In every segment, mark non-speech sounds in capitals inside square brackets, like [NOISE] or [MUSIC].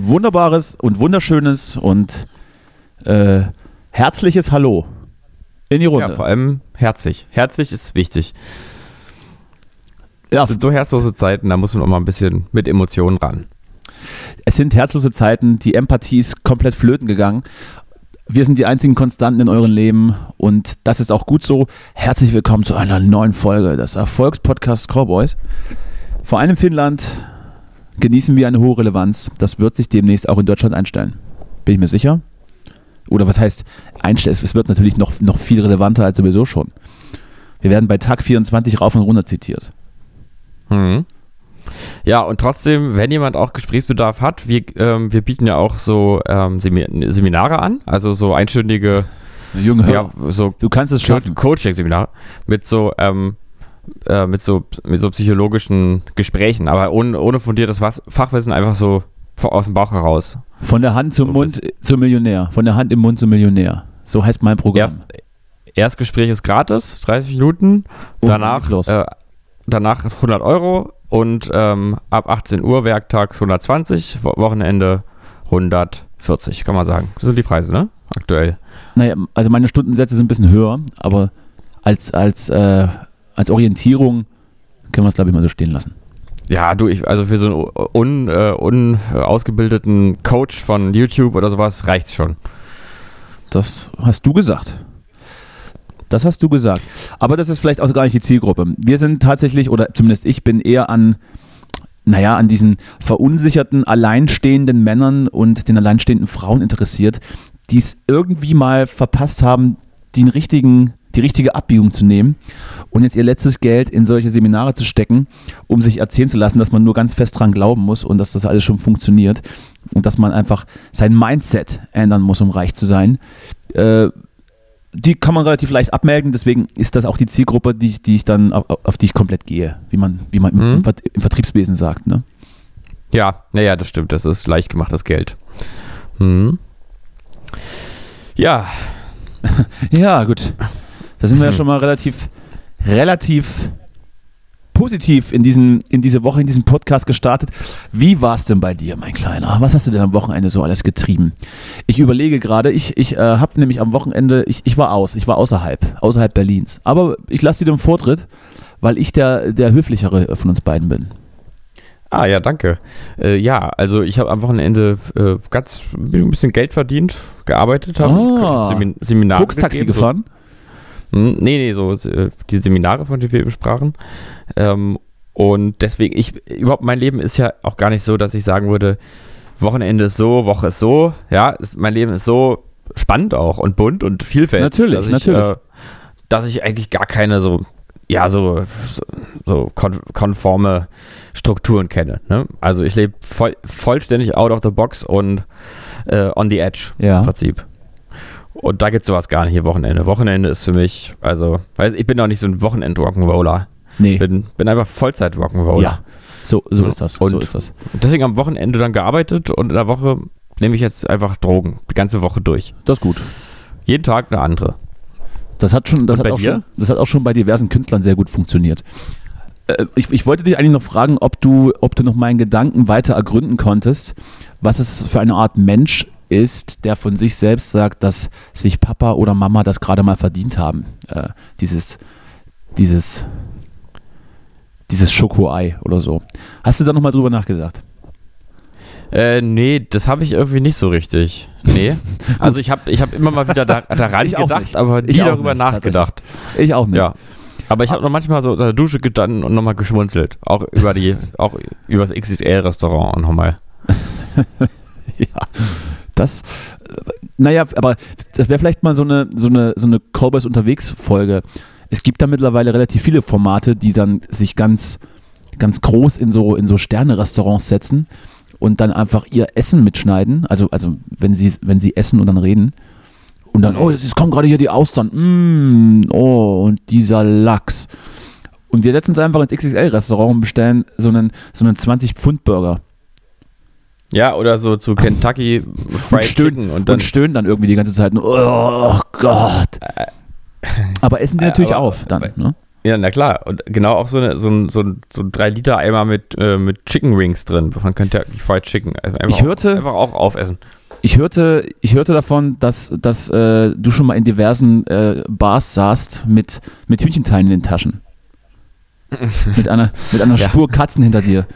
ein wunderbares und wunderschönes und äh, herzliches Hallo in die Runde. Ja, vor allem herzlich. Herzlich ist wichtig. Ja, Das sind so herzlose Zeiten, da muss man auch mal ein bisschen mit Emotionen ran. es sind herzlose Zeiten, die Empathie ist komplett flöten gegangen. Wir sind die einzigen Konstanten in eurem Leben und das ist auch gut so. Herzlich willkommen zu einer neuen Folge des Erfolgspodcasts Cowboys. Vor allem in Finnland genießen wir eine hohe Relevanz. Das wird sich demnächst auch in Deutschland einstellen. Bin ich mir sicher? Oder was heißt einstellen? Es wird natürlich noch, noch viel relevanter als sowieso schon. Wir werden bei Tag 24 rauf und runter zitiert. Mhm. Ja, und trotzdem, wenn jemand auch Gesprächsbedarf hat, wir, ähm, wir bieten ja auch so ähm, Semi- Seminare an, also so einstündige, Junge, ja, so du kannst es schaffen. Coaching-Seminare mit so, ähm, äh, mit so, mit so psychologischen Gesprächen, aber ohne, ohne fundiertes Fachwissen, einfach so aus dem Bauch heraus. Von der Hand zum So Mund zum Millionär. Von der Hand im Mund zum Millionär. So heißt mein Programm. Erst, Erstgespräch ist gratis, 30 Minuten, dann danach, äh, danach 100 Euro und ähm, ab 18 Uhr werktags 120, Wo- Wochenende 140, kann man sagen. Das sind die Preise, ne? Aktuell. Naja, also meine Stundensätze sind ein bisschen höher, aber als, als, äh, als Orientierung können wir es, glaube ich, mal so stehen lassen. Ja, du, ich, also für so einen un, äh, unausgebildeten Coach von YouTube oder sowas reicht's schon. Das hast du gesagt. Das hast du gesagt. Aber das ist vielleicht auch gar nicht die Zielgruppe. Wir sind tatsächlich, oder zumindest ich bin eher an, naja, an diesen verunsicherten, alleinstehenden Männern und den alleinstehenden Frauen interessiert, die es irgendwie mal verpasst haben, den richtigen, die richtige Abbiegung zu nehmen und jetzt ihr letztes Geld in solche Seminare zu stecken, um sich erzählen zu lassen, dass man nur ganz fest dran glauben muss und dass das alles schon funktioniert und dass man einfach sein Mindset ändern muss, um reich zu sein. Äh, die kann man relativ leicht abmelden, deswegen ist das auch die Zielgruppe, die, ich- die ich dann, auf, auf die ich komplett gehe, wie man, wie man im, Mhm. im, im Vertriebswesen sagt. Ne? Ja, naja, das stimmt. Das ist leicht gemachtes Geld. Hm. Ja, [LAUGHS] Ja, gut. Da sind wir ja Hm. schon mal relativ, relativ positiv in, diesen, in diese Woche, in diesem Podcast gestartet. Wie war es denn bei dir, mein Kleiner? Was hast du denn am Wochenende so alles getrieben? Ich überlege gerade, ich, ich äh, habe nämlich am Wochenende, ich, ich war aus, ich war außerhalb, außerhalb Berlins. Aber ich lasse dir den Vortritt, weil ich der, der höflichere von uns beiden bin. Ah ja, danke. Äh, ja, also ich habe am Wochenende äh, ganz ein bisschen Geld verdient, gearbeitet habe. Ah. Semin Koks-Taxi gegeben, gefahren? So, Hm, nee, nee, so äh, die Seminare, von denen wir eben sprachen. Ähm, und deswegen, ich, überhaupt mein Leben ist ja auch gar nicht so, dass ich sagen würde, Wochenende ist so, Woche ist so. Ja, ist, mein Leben ist so spannend auch und bunt und vielfältig. Natürlich, dass ich, natürlich. Äh, dass ich eigentlich gar keine so, ja, so, so, so kon konforme Strukturen kenne. Ne? Also ich lebe voll, vollständig out of the box und äh, on the edge Ja. im Prinzip. Und da gibt es sowas gar nicht hier Wochenende. Wochenende ist für mich, also, weiß, ich bin auch nicht so ein Wochenend-Rock'n'Roller. Nee. Bin, bin einfach Vollzeit-Rock'n'Roller. Ja. So, so ist das. Und- so ist das. Deswegen am Wochenende dann gearbeitet und in der Woche nehme ich jetzt einfach Drogen. Die ganze Woche durch. Das ist gut. Jeden Tag eine andere. Das hat schon, das Und hat bei auch dir? schon, das hat auch schon bei diversen Künstlern sehr gut funktioniert. Äh, Ich, ich wollte dich eigentlich noch fragen, ob du, ob du noch meinen Gedanken weiter ergründen konntest, was es für eine Art Mensch ist, der von sich selbst sagt, dass sich Papa oder Mama das gerade mal verdient haben. Äh, dieses, dieses, dieses Schokoei oder so. Hast du da nochmal drüber nachgedacht? Äh, nee, das habe ich irgendwie nicht so richtig. Nee. [LAUGHS] also ich habe ich hab immer mal wieder da, [LAUGHS] daran gedacht, aber nie darüber nicht, nachgedacht. Ich auch nicht. Ja. Aber ich habe noch manchmal so unter der Dusche gestanden und nochmal geschmunzelt. Auch über die, [LAUGHS] auch über das XXL-Restaurant und nochmal. Ja, das, äh, naja, aber das wäre vielleicht mal so eine, so eine, so eine Cowboys unterwegs Folge. Es gibt da mittlerweile relativ viele Formate, die dann sich ganz, ganz groß in so, in so Sterne-Restaurants setzen und dann einfach ihr Essen mitschneiden. Also, also wenn sie, wenn sie essen und dann reden. Und dann, oh, jetzt kommen gerade hier die Austern. Mm, oh, und dieser Lachs. Und wir setzen uns einfach ins XXL-Restaurant und bestellen so einen, so einen 20-Pfund-Burger. Ja, oder so zu Kentucky Fried und stöhnen, Chicken und, und dann. stöhnen dann irgendwie die ganze Zeit. nur, Oh Gott. Aber essen die Äh, natürlich aber- auf dann. Ne? Ja, na klar. Und genau auch so, eine, so ein, so ein, so ein 3-Liter-Eimer mit, äh, mit Chicken Wings drin von Kentucky Fried Chicken. Einfach ich hörte, auch, einfach auch aufessen. Ich hörte, ich hörte davon, dass, dass äh, du schon mal in diversen äh, Bars saßt mit, mit Hühnchenteilen in den Taschen. [LAUGHS] mit einer, mit einer ja. Spur Katzen hinter dir.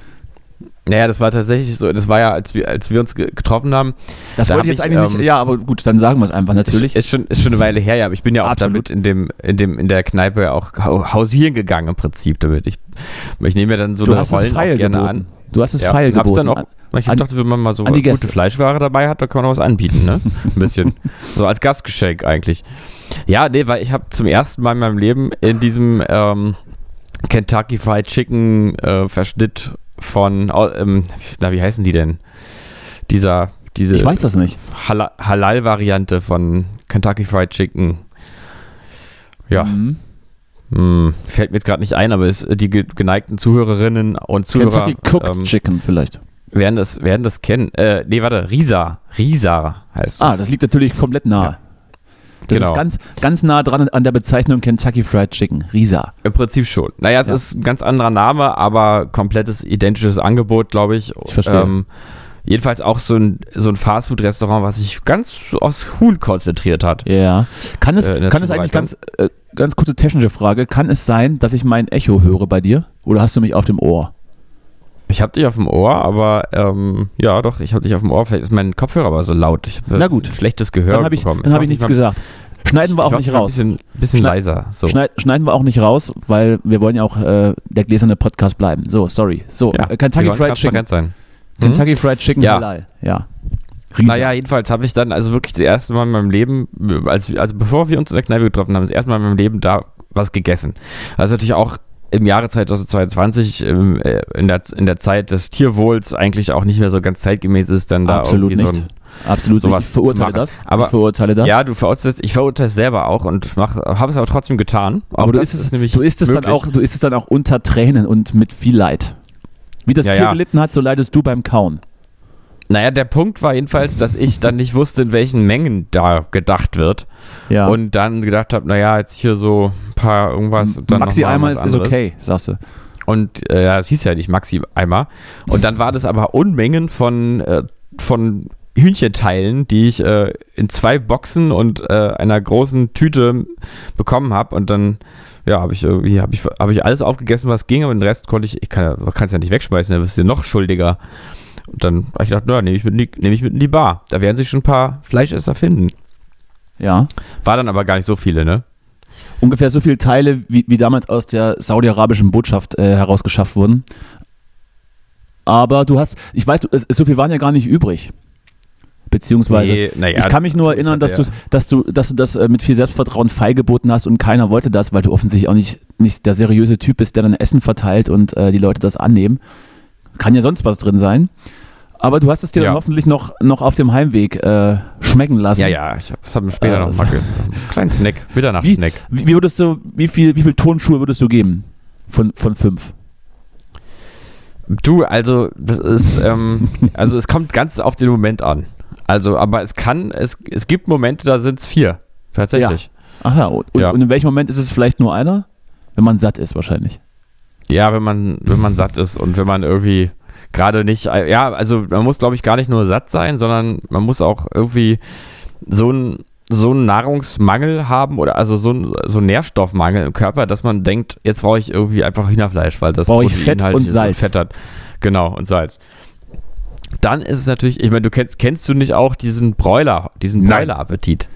Naja, das war tatsächlich so. Das war ja, als wir, als wir uns getroffen haben. Das wollte ich jetzt eigentlich ähm, nicht. Ja, aber gut, dann sagen wir es einfach natürlich. Ist, ist, schon, ist schon eine Weile her, ja. Aber ich bin ja auch Absolut. damit in dem, in dem, in der Kneipe auch hausieren gegangen im Prinzip damit. Ich, ich nehme mir dann so du eine Rollen auch gerne geboten. an. Du hast es ja, feil geboten. Dann auch, ich an, dachte, wenn man mal so gute Gäste. Fleischware dabei hat, da kann man auch was anbieten, ne? Ein bisschen. [LAUGHS] so als Gastgeschenk eigentlich. Ja, nee, weil ich habe zum ersten Mal in meinem Leben in diesem ähm, Kentucky Fried Chicken äh, Verschnitt von, ähm, na, wie heißen die denn? Dieser, diese. Ich weiß das nicht. Halal-Variante von Kentucky Fried Chicken. Ja. Mhm. Hm, fällt mir jetzt gerade nicht ein, aber ist die geneigten Zuhörerinnen und Zuhörer. Kentucky Cooked ähm, Chicken vielleicht. Werden das, werden das kennen. Äh, nee, warte, Risa. Risa heißt ah, das. Ah, das liegt natürlich komplett nah. Ja. Das genau. ist ganz, ganz nah dran an der Bezeichnung Kentucky Fried Chicken. Risa. Im Prinzip schon. Naja, es ja. ist ein ganz anderer Name, aber komplettes identisches Angebot, glaube ich. Ich verstehe. Ähm, jedenfalls auch so ein, so ein Fastfood-Restaurant, was sich ganz aus Huhn konzentriert hat. Ja. Kann es, äh, kann es eigentlich ganz, äh, ganz kurze technische Frage, kann es sein, dass ich mein Echo höre bei dir? Oder hast du mich auf dem Ohr? Ich habe dich auf dem Ohr, aber ähm, ja, doch, ich habe dich auf dem Ohr. Vielleicht ist mein Kopfhörer aber so laut. Ich Na gut. Schlechtes Gehör dann hab ich, bekommen. Dann habe ich nichts gesagt. Schneiden wir auch nicht raus. Ein bisschen, bisschen Schneid, leiser. So. Schneid, schneiden wir auch nicht raus, weil wir wollen ja auch äh, der gläserne Podcast bleiben. So, sorry. So, ja, äh, Kentucky Fried Chicken. Sein. Kentucky hm? Fried Chicken ja. halal. Ja. Riese. Naja, jedenfalls habe ich dann also wirklich das erste Mal in meinem Leben, als, also bevor wir uns in der Kneipe getroffen haben, das erste Mal in meinem Leben da was gegessen. Also natürlich auch im Jahre 2022 ähm, äh, in, der, in der Zeit des Tierwohls eigentlich auch nicht mehr so ganz zeitgemäß ist, dann da Absolut irgendwie nicht. so ein Absolut, sowas ich verurteile das. Aber ich verurteile das. Ja, du verurteilst, ich verurteile es selber auch und habe es aber trotzdem getan. Aber du isst, es, nämlich du isst es dann auch, du isst es dann auch unter Tränen und mit viel Leid. Wie das ja, Tier ja. gelitten hat, so leidest du beim Kauen. Naja, der Punkt war jedenfalls, dass ich dann nicht wusste, in welchen Mengen da gedacht wird. Ja. Und dann gedacht habe, naja, jetzt hier so ein paar irgendwas. Und dann Maxi Eimer ist, ist okay, sagst du. Und äh, ja, es hieß ja nicht Maxi Eimer. Und dann war das aber Unmengen von, äh, von Hühnchenteilen, die ich äh, in zwei Boxen und äh, einer großen Tüte bekommen habe. Und dann, ja, habe ich irgendwie, habe ich, hab ich alles aufgegessen, was ging, aber den Rest konnte ich, ich kann es ja nicht wegschmeißen, dann wirst du noch schuldiger. Und dann habe ich gedacht, na, nehme ich, mit, nehm ich mit in die Bar. Da werden sich schon ein paar Fleischesser finden. Ja. War dann aber gar nicht so viele, ne? Ungefähr so viele Teile, wie, wie damals aus der saudi-arabischen Botschaft äh, herausgeschafft wurden. Aber du hast, ich weiß, so viel waren ja gar nicht übrig. Beziehungsweise, nee, ja, ich kann mich nur erinnern, dass, ja. dass, du, dass du das äh, mit viel Selbstvertrauen feilgeboten hast und keiner wollte das, weil du offensichtlich auch nicht, nicht der seriöse Typ bist, der dann Essen verteilt und äh, die Leute das annehmen. Kann ja sonst was drin sein. Aber du hast es dir ja. dann hoffentlich noch, noch auf dem Heimweg äh, schmecken lassen. Ja, ja, ich hab, das haben wir später äh, noch mal. Einen kleinen Snack, Mitternachtssnack. Wie, wie, würdest du, wie viel, wie viel Tonschuhe würdest du geben von, von fünf? Du, also, das ist, ähm, [LAUGHS] also es kommt ganz auf den Moment an. Also, aber es kann, es, es gibt Momente, da sind es vier. Tatsächlich. Ja. Ach ja und, ja. und in welchem Moment ist es vielleicht nur einer? Wenn man satt ist, wahrscheinlich. Ja, wenn man, wenn man satt ist und wenn man irgendwie gerade nicht, ja, also man muss, glaube ich, gar nicht nur satt sein, sondern man muss auch irgendwie so ein so einen Nahrungsmangel haben oder also so ein so einen Nährstoffmangel im Körper, dass man denkt, jetzt brauche ich irgendwie einfach Hühnerfleisch, weil das brauche ich Fett und Salz. Und Fett hat. Genau, und Salz. Dann ist es natürlich, ich meine, du kennst, kennst du nicht auch diesen Bräuler, diesen Bräuler-Appetit?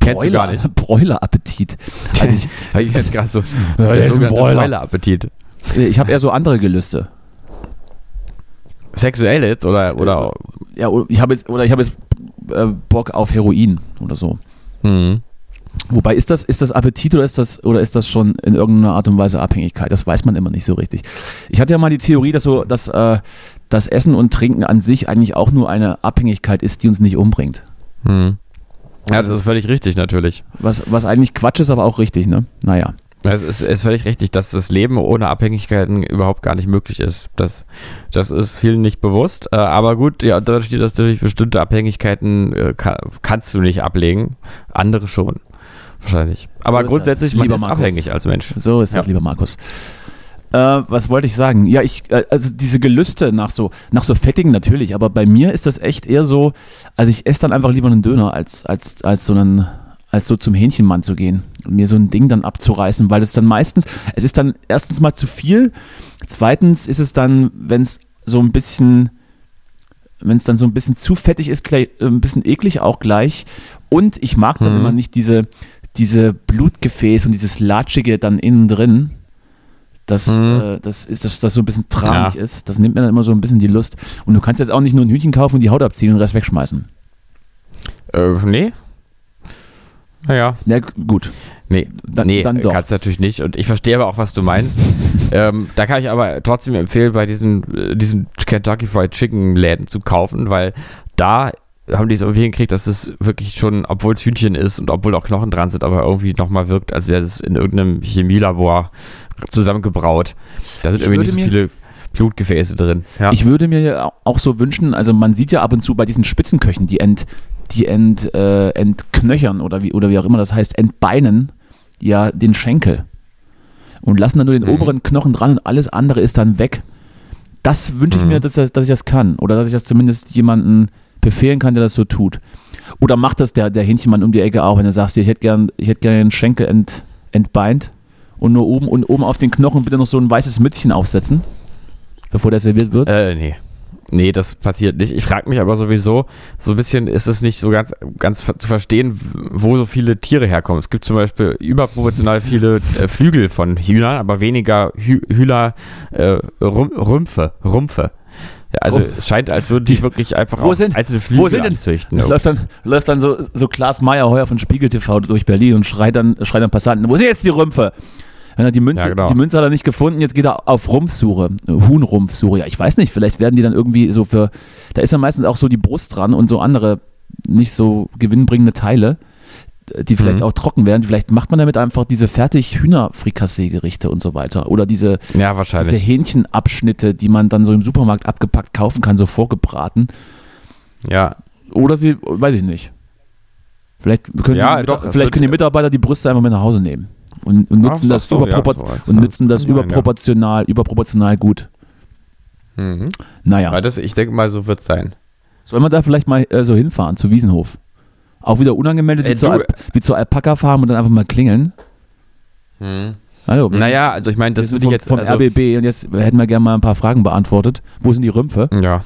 Kennst Bräuler, du gar nicht? Bräuler-Appetit. [LAUGHS] Also ich, ich jetzt gerade so, ja, so Bräuler-Appetit. Ich habe eher so andere Gelüste. Sexuell jetzt oder oder ja ich habe jetzt oder ich habe jetzt äh, Bock auf Heroin oder so. Mhm. Wobei ist das ist das Appetit oder ist das oder ist das schon in irgendeiner Art und Weise Abhängigkeit? Das weiß man immer nicht so richtig. Ich hatte ja mal die Theorie, dass so dass äh, das Essen und Trinken an sich eigentlich auch nur eine Abhängigkeit ist, die uns nicht umbringt. Mhm. Ja, das ist völlig richtig natürlich. Was was eigentlich Quatsch ist, aber auch richtig, ne? Naja. Es ist, ist, völlig richtig, dass das Leben ohne Abhängigkeiten überhaupt gar nicht möglich ist. Das, das ist vielen nicht bewusst. Äh, aber gut, ja, dadurch, dass durch bestimmte Abhängigkeiten äh, kannst du nicht ablegen, andere schon. wahrscheinlich. Aber ist grundsätzlich, das, man lieber ist Markus. abhängig als Mensch. So ist das, Ja. lieber Markus. Äh, was wollte ich sagen? Ja, ich, äh, also diese Gelüste nach so, nach so Fettigen natürlich, aber bei mir ist das echt eher so, also ich esse dann einfach lieber einen Döner, als, als, als so einen, als so zum Hähnchenmann zu gehen und mir so ein Ding dann abzureißen, weil es dann meistens, es ist dann erstens mal zu viel, zweitens ist es dann, wenn es so ein bisschen, wenn es dann so ein bisschen zu fettig ist, gleich, äh, ein bisschen eklig auch gleich und ich mag dann Mhm. immer nicht diese, diese Blutgefäß und dieses Latschige dann innen drin. Das, Mhm. äh, das ist, dass das so ein bisschen tramig ist. Das nimmt mir dann immer so ein bisschen die Lust. Und du kannst jetzt auch nicht nur ein Hühnchen kaufen und die Haut abziehen und den Rest wegschmeißen. Äh, nee. Naja, Ja, g- gut. nee, Dann- nee, dann doch. kannst natürlich nicht. Und ich verstehe aber auch, was du meinst. [LAUGHS] ähm, da kann ich aber trotzdem empfehlen, bei diesen, äh, diesen Kentucky Fried Chicken Läden zu kaufen, weil da haben die es irgendwie hingekriegt, dass es wirklich schon, obwohl es Hühnchen ist und obwohl auch Knochen dran sind, aber irgendwie nochmal wirkt, als wäre es in irgendeinem Chemielabor zusammengebraut. Da sind Ich irgendwie nicht so viele Blutgefäße drin. Ja. Ich würde mir auch so wünschen, also man sieht ja ab und zu bei diesen Spitzenköchen, die ent, die ent, äh, entknöchern oder wie, oder wie auch immer das heißt, entbeinen ja den Schenkel und lassen dann nur den Mhm. oberen Knochen dran und alles andere ist dann weg. Das wünsche ich Mhm. mir, dass, das- dass ich das kann oder dass ich das zumindest jemanden befehlen kann, der das so tut. Oder macht das der, der Hähnchenmann um die Ecke auch, wenn du sagst, ich hätte gern, ich hätte gern den Schenkel ent, entbeint und nur oben und oben auf den Knochen bitte noch so ein weißes Mützchen aufsetzen, bevor der serviert wird. Äh, nee. Nee, das passiert nicht. Ich frage mich aber sowieso, so ein bisschen ist es nicht so ganz, ganz zu verstehen, wo so viele Tiere herkommen. Es gibt zum Beispiel überproportional viele äh, Flügel von Hühnern, aber weniger Hü Hühner, äh, Rum Rümpfe. Rumpfe. Ja, also Rumpf. es scheint, als würden die, wirklich einfach wo auch sind- einzelne Flügel wo sind denn- anzüchten. Läuft dann, läuft dann so, so Klaas Meyerheuer von Spiegel TV durch Berlin und schreit dann, schreit dann Passanten, wo sind jetzt die Rümpfe? Wenn er die Münze, Ja, genau. die Münze hat er nicht gefunden, jetzt geht er auf Rumpfsuche, Huhnrumpfsuche. Ja, ich weiß nicht, vielleicht werden die dann irgendwie so für, da ist ja meistens auch so die Brust dran und so andere nicht so gewinnbringende Teile, die vielleicht Mhm. auch trocken werden. Vielleicht macht man damit einfach diese fertig Hühnerfrikassee-Gerichte und so weiter. Oder diese, ja, diese wahrscheinlich. Hähnchenabschnitte, die man dann so im Supermarkt abgepackt kaufen kann, so vorgebraten. Ja, Oder sie, weiß ich nicht. Vielleicht können, Ja, die, doch, vielleicht können die Mitarbeiter die Brüste einfach mit nach Hause nehmen und, und nutzen Ach das, so, ja, überpropor so als- und nutzen das sein, ja. überproportional, überproportional gut. mhm. Naja, ja. Das, ich denke mal, so wird es sein. sollen wir da vielleicht mal äh, so hinfahren, zu Wiesenhof? Auch wieder unangemeldet wie, Äh, zur du- Alp wie zur Alpaka-Farm und dann einfach mal klingeln. Also, wir Naja, also ich meine, das würde ich jetzt. vom also, RBB und jetzt hätten wir gerne mal ein paar Fragen beantwortet. Wo sind die Rümpfe? Ja.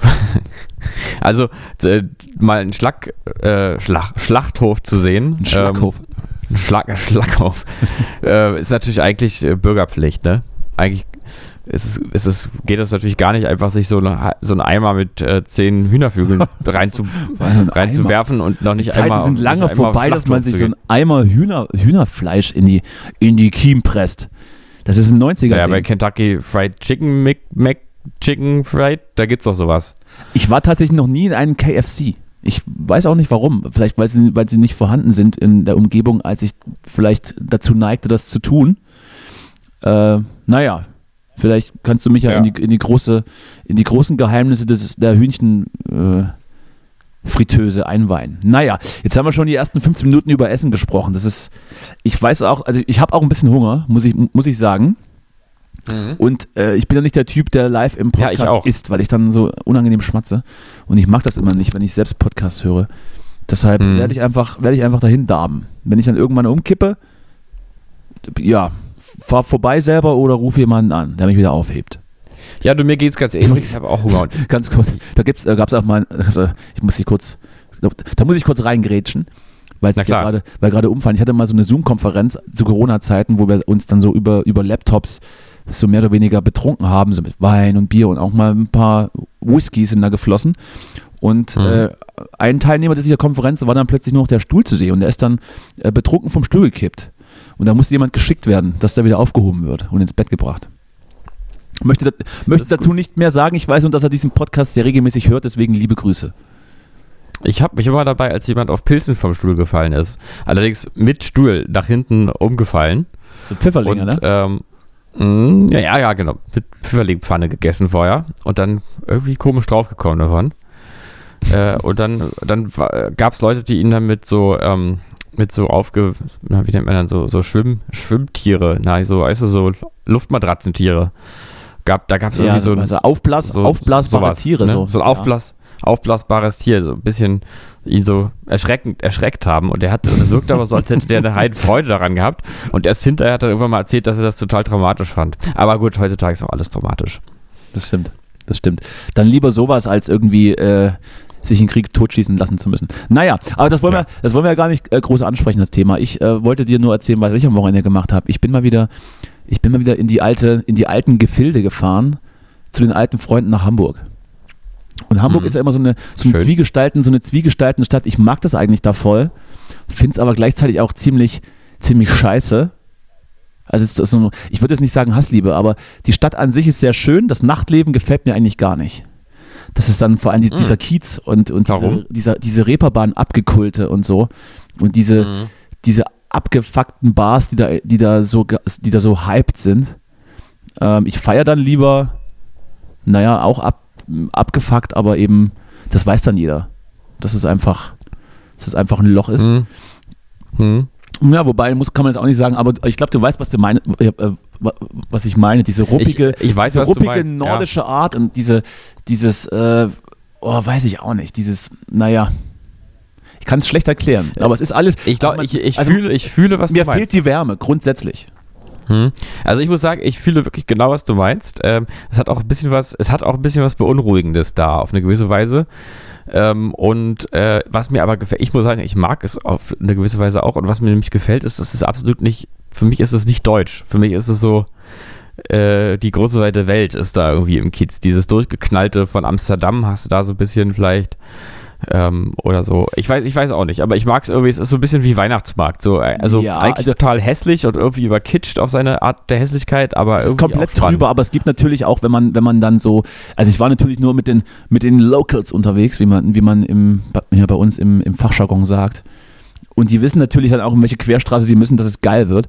[LAUGHS] also äh, mal einen Schlag, äh, Schlag, Schlachthof zu sehen. Ein Schlackhof. Ähm, ein Schlag, Schlackhof. äh, ist natürlich eigentlich äh, Bürgerpflicht, ne? Eigentlich ist es, ist es, geht das natürlich gar nicht, einfach sich so, eine, so einen Eimer mit äh, zehn Hühnervögeln [LAUGHS] rein zu, Ein reinzuwerfen und noch nicht Die Zeiten einmal. sind lange einmal auf vorbei, dass man sich so ein gehen. Eimer Hühner, Hühnerfleisch in die, in die Kiem presst. Das ist ein 90er Ja, bei. Kentucky Fried Chicken, Mac, Mac Chicken Fried, da gibt's doch sowas. Ich war tatsächlich noch nie in einem KFC. Ich weiß auch nicht warum. Vielleicht, weil sie, weil sie nicht vorhanden sind in der Umgebung, als ich vielleicht dazu neigte, das zu tun. Äh, naja, vielleicht kannst du mich ja, Ja. In, die, in, die große, in die großen Geheimnisse des, der Hühnchen. Äh, Fritteuse einweihen. Naja, jetzt haben wir schon die ersten 15 Minuten über Essen gesprochen. Das ist, ich weiß auch, also ich habe auch ein bisschen Hunger, muss ich, muss ich sagen. Und äh, ich bin ja nicht der Typ, der live im Ja, Podcast auch. isst, weil ich dann so unangenehm schmatze. Und ich mag das immer nicht, wenn ich selbst Podcasts höre. Deshalb Mhm. werde ich einfach, werde ich einfach dahin darben. Wenn ich dann irgendwann umkippe, ja, fahr vorbei selber oder ruf jemanden an, der mich wieder aufhebt. Ja, du, mir geht's ganz ähnlich. Ich habe auch Hunger. [LAUGHS] Ganz kurz, da gibt's, äh, gab's auch mal, äh, ich muss hier kurz, da muss ich kurz reingrätschen, weil es gerade, weil gerade umfallen. Ich hatte mal so eine Zoom-Konferenz zu Corona-Zeiten, wo wir uns dann so über, über Laptops so mehr oder weniger betrunken haben, so mit Wein und Bier und auch mal ein paar Whiskys sind da geflossen. Und Mhm. äh, ein Teilnehmer dieser Konferenz war dann plötzlich nur noch der Stuhl zu sehen und der ist dann äh, betrunken vom Stuhl gekippt. Und da musste jemand geschickt werden, dass der wieder aufgehoben wird und ins Bett gebracht. Möchte, möchte dazu nicht mehr sagen. Ich weiß nur, dass er diesen Podcast sehr regelmäßig hört, deswegen liebe Grüße. ich habe mich immer dabei, als jemand auf Pilzen vom Stuhl gefallen ist. Allerdings mit Stuhl nach hinten umgefallen. So Pfifferlinge, und, ne? ähm, mh, ja, ja, ja, genau. Mit Pfifferlingpfanne gegessen vorher und dann irgendwie komisch draufgekommen davon. äh, und dann, dann gab es Leute, die ihn dann mit so, ähm, mit so aufge, wie nennt man dann so, so Schwimm, Schwimmtiere, na, so, weißt du, so Luftmatratzentiere. Gab, da gab es Ja, irgendwie so, also Aufblas, so aufblasbare sowas, Tiere. ne? So, so ein Aufblas, aufblasbares Tier, so ein bisschen ihn so erschreckend, erschreckt haben. Und der hat, es wirkte aber so, als hätte der eine Heiden Freude daran gehabt. Und erst hinterher hat er irgendwann mal erzählt, dass er das total traumatisch fand. Aber gut, heutzutage ist auch alles traumatisch. Das stimmt. Das stimmt. Dann lieber sowas, als irgendwie äh, sich in Krieg totschießen lassen zu müssen. Naja, aber das wollen, Ja. wir, das wollen wir ja gar nicht äh, groß ansprechen, das Thema. Ich äh, wollte dir nur erzählen, was ich am Wochenende gemacht habe. Ich bin mal wieder, ich bin mal wieder in die alte, in die alten Gefilde gefahren, zu den alten Freunden nach Hamburg. Und Hamburg Mhm. ist ja immer so eine, so eine. Zwiegestalten, so eine zwiegestaltende Stadt. Ich mag das eigentlich da voll, finde es aber gleichzeitig auch ziemlich, ziemlich scheiße. Also es ist so, ich würde jetzt nicht sagen Hassliebe, aber die Stadt an sich ist sehr schön. Das Nachtleben gefällt mir eigentlich gar nicht. Das ist dann vor allem die, dieser Kiez und, und diese, dieser, diese Reeperbahn abgekulte und so. Und diese, diese abgefuckten Bars, die da, die da so, die da so hyped sind. Ähm, ich feiere dann lieber, naja, auch ab, abgefuckt, aber eben, das weiß dann jeder. Dass es einfach, dass es einfach ein Loch ist. Hm. Hm. Ja, wobei muss, kann man jetzt auch nicht sagen, aber ich glaube, du weißt, was du meine, äh, äh, wa- was ich meine. Diese ruppige, Ich- ich weiß, diese ruppige meinst, ja. nordische Art und diese, dieses, äh, oh, weiß ich auch nicht, dieses, naja, ich kann es schlecht erklären, aber es ist alles. Ich glaube, also ich, ich, also fühle, ich fühle, was mir du meinst. fehlt die Wärme, grundsätzlich. Hm. Also ich muss sagen, ich fühle wirklich genau, was du meinst. Ähm, es hat auch ein bisschen was, es hat auch ein bisschen was Beunruhigendes da, auf eine gewisse Weise. Ähm, und äh, was mir aber gefällt, ich muss sagen, ich mag es auf eine gewisse Weise auch. Und was mir nämlich gefällt, ist, das ist absolut nicht, für mich ist es nicht deutsch. Für mich ist es so, äh, die große weite Welt ist da irgendwie im Kiez. Dieses durchgeknallte von Amsterdam hast du da so ein bisschen vielleicht. Ähm, oder so. Ich weiß, ich weiß auch nicht, aber ich mag es irgendwie, es ist so ein bisschen wie Weihnachtsmarkt. So, äh, also Ja, eigentlich also- total hässlich und irgendwie überkitscht auf seine Art der Hässlichkeit, aber Es ist irgendwie komplett auch spannend. drüber, aber es gibt natürlich auch, wenn man, wenn man dann so, also ich war natürlich nur mit den, mit den Locals unterwegs, wie man, wie man im, hier bei uns im, im Fachjargon sagt. Und die wissen natürlich dann auch, in welche Querstraße sie müssen, dass es geil wird.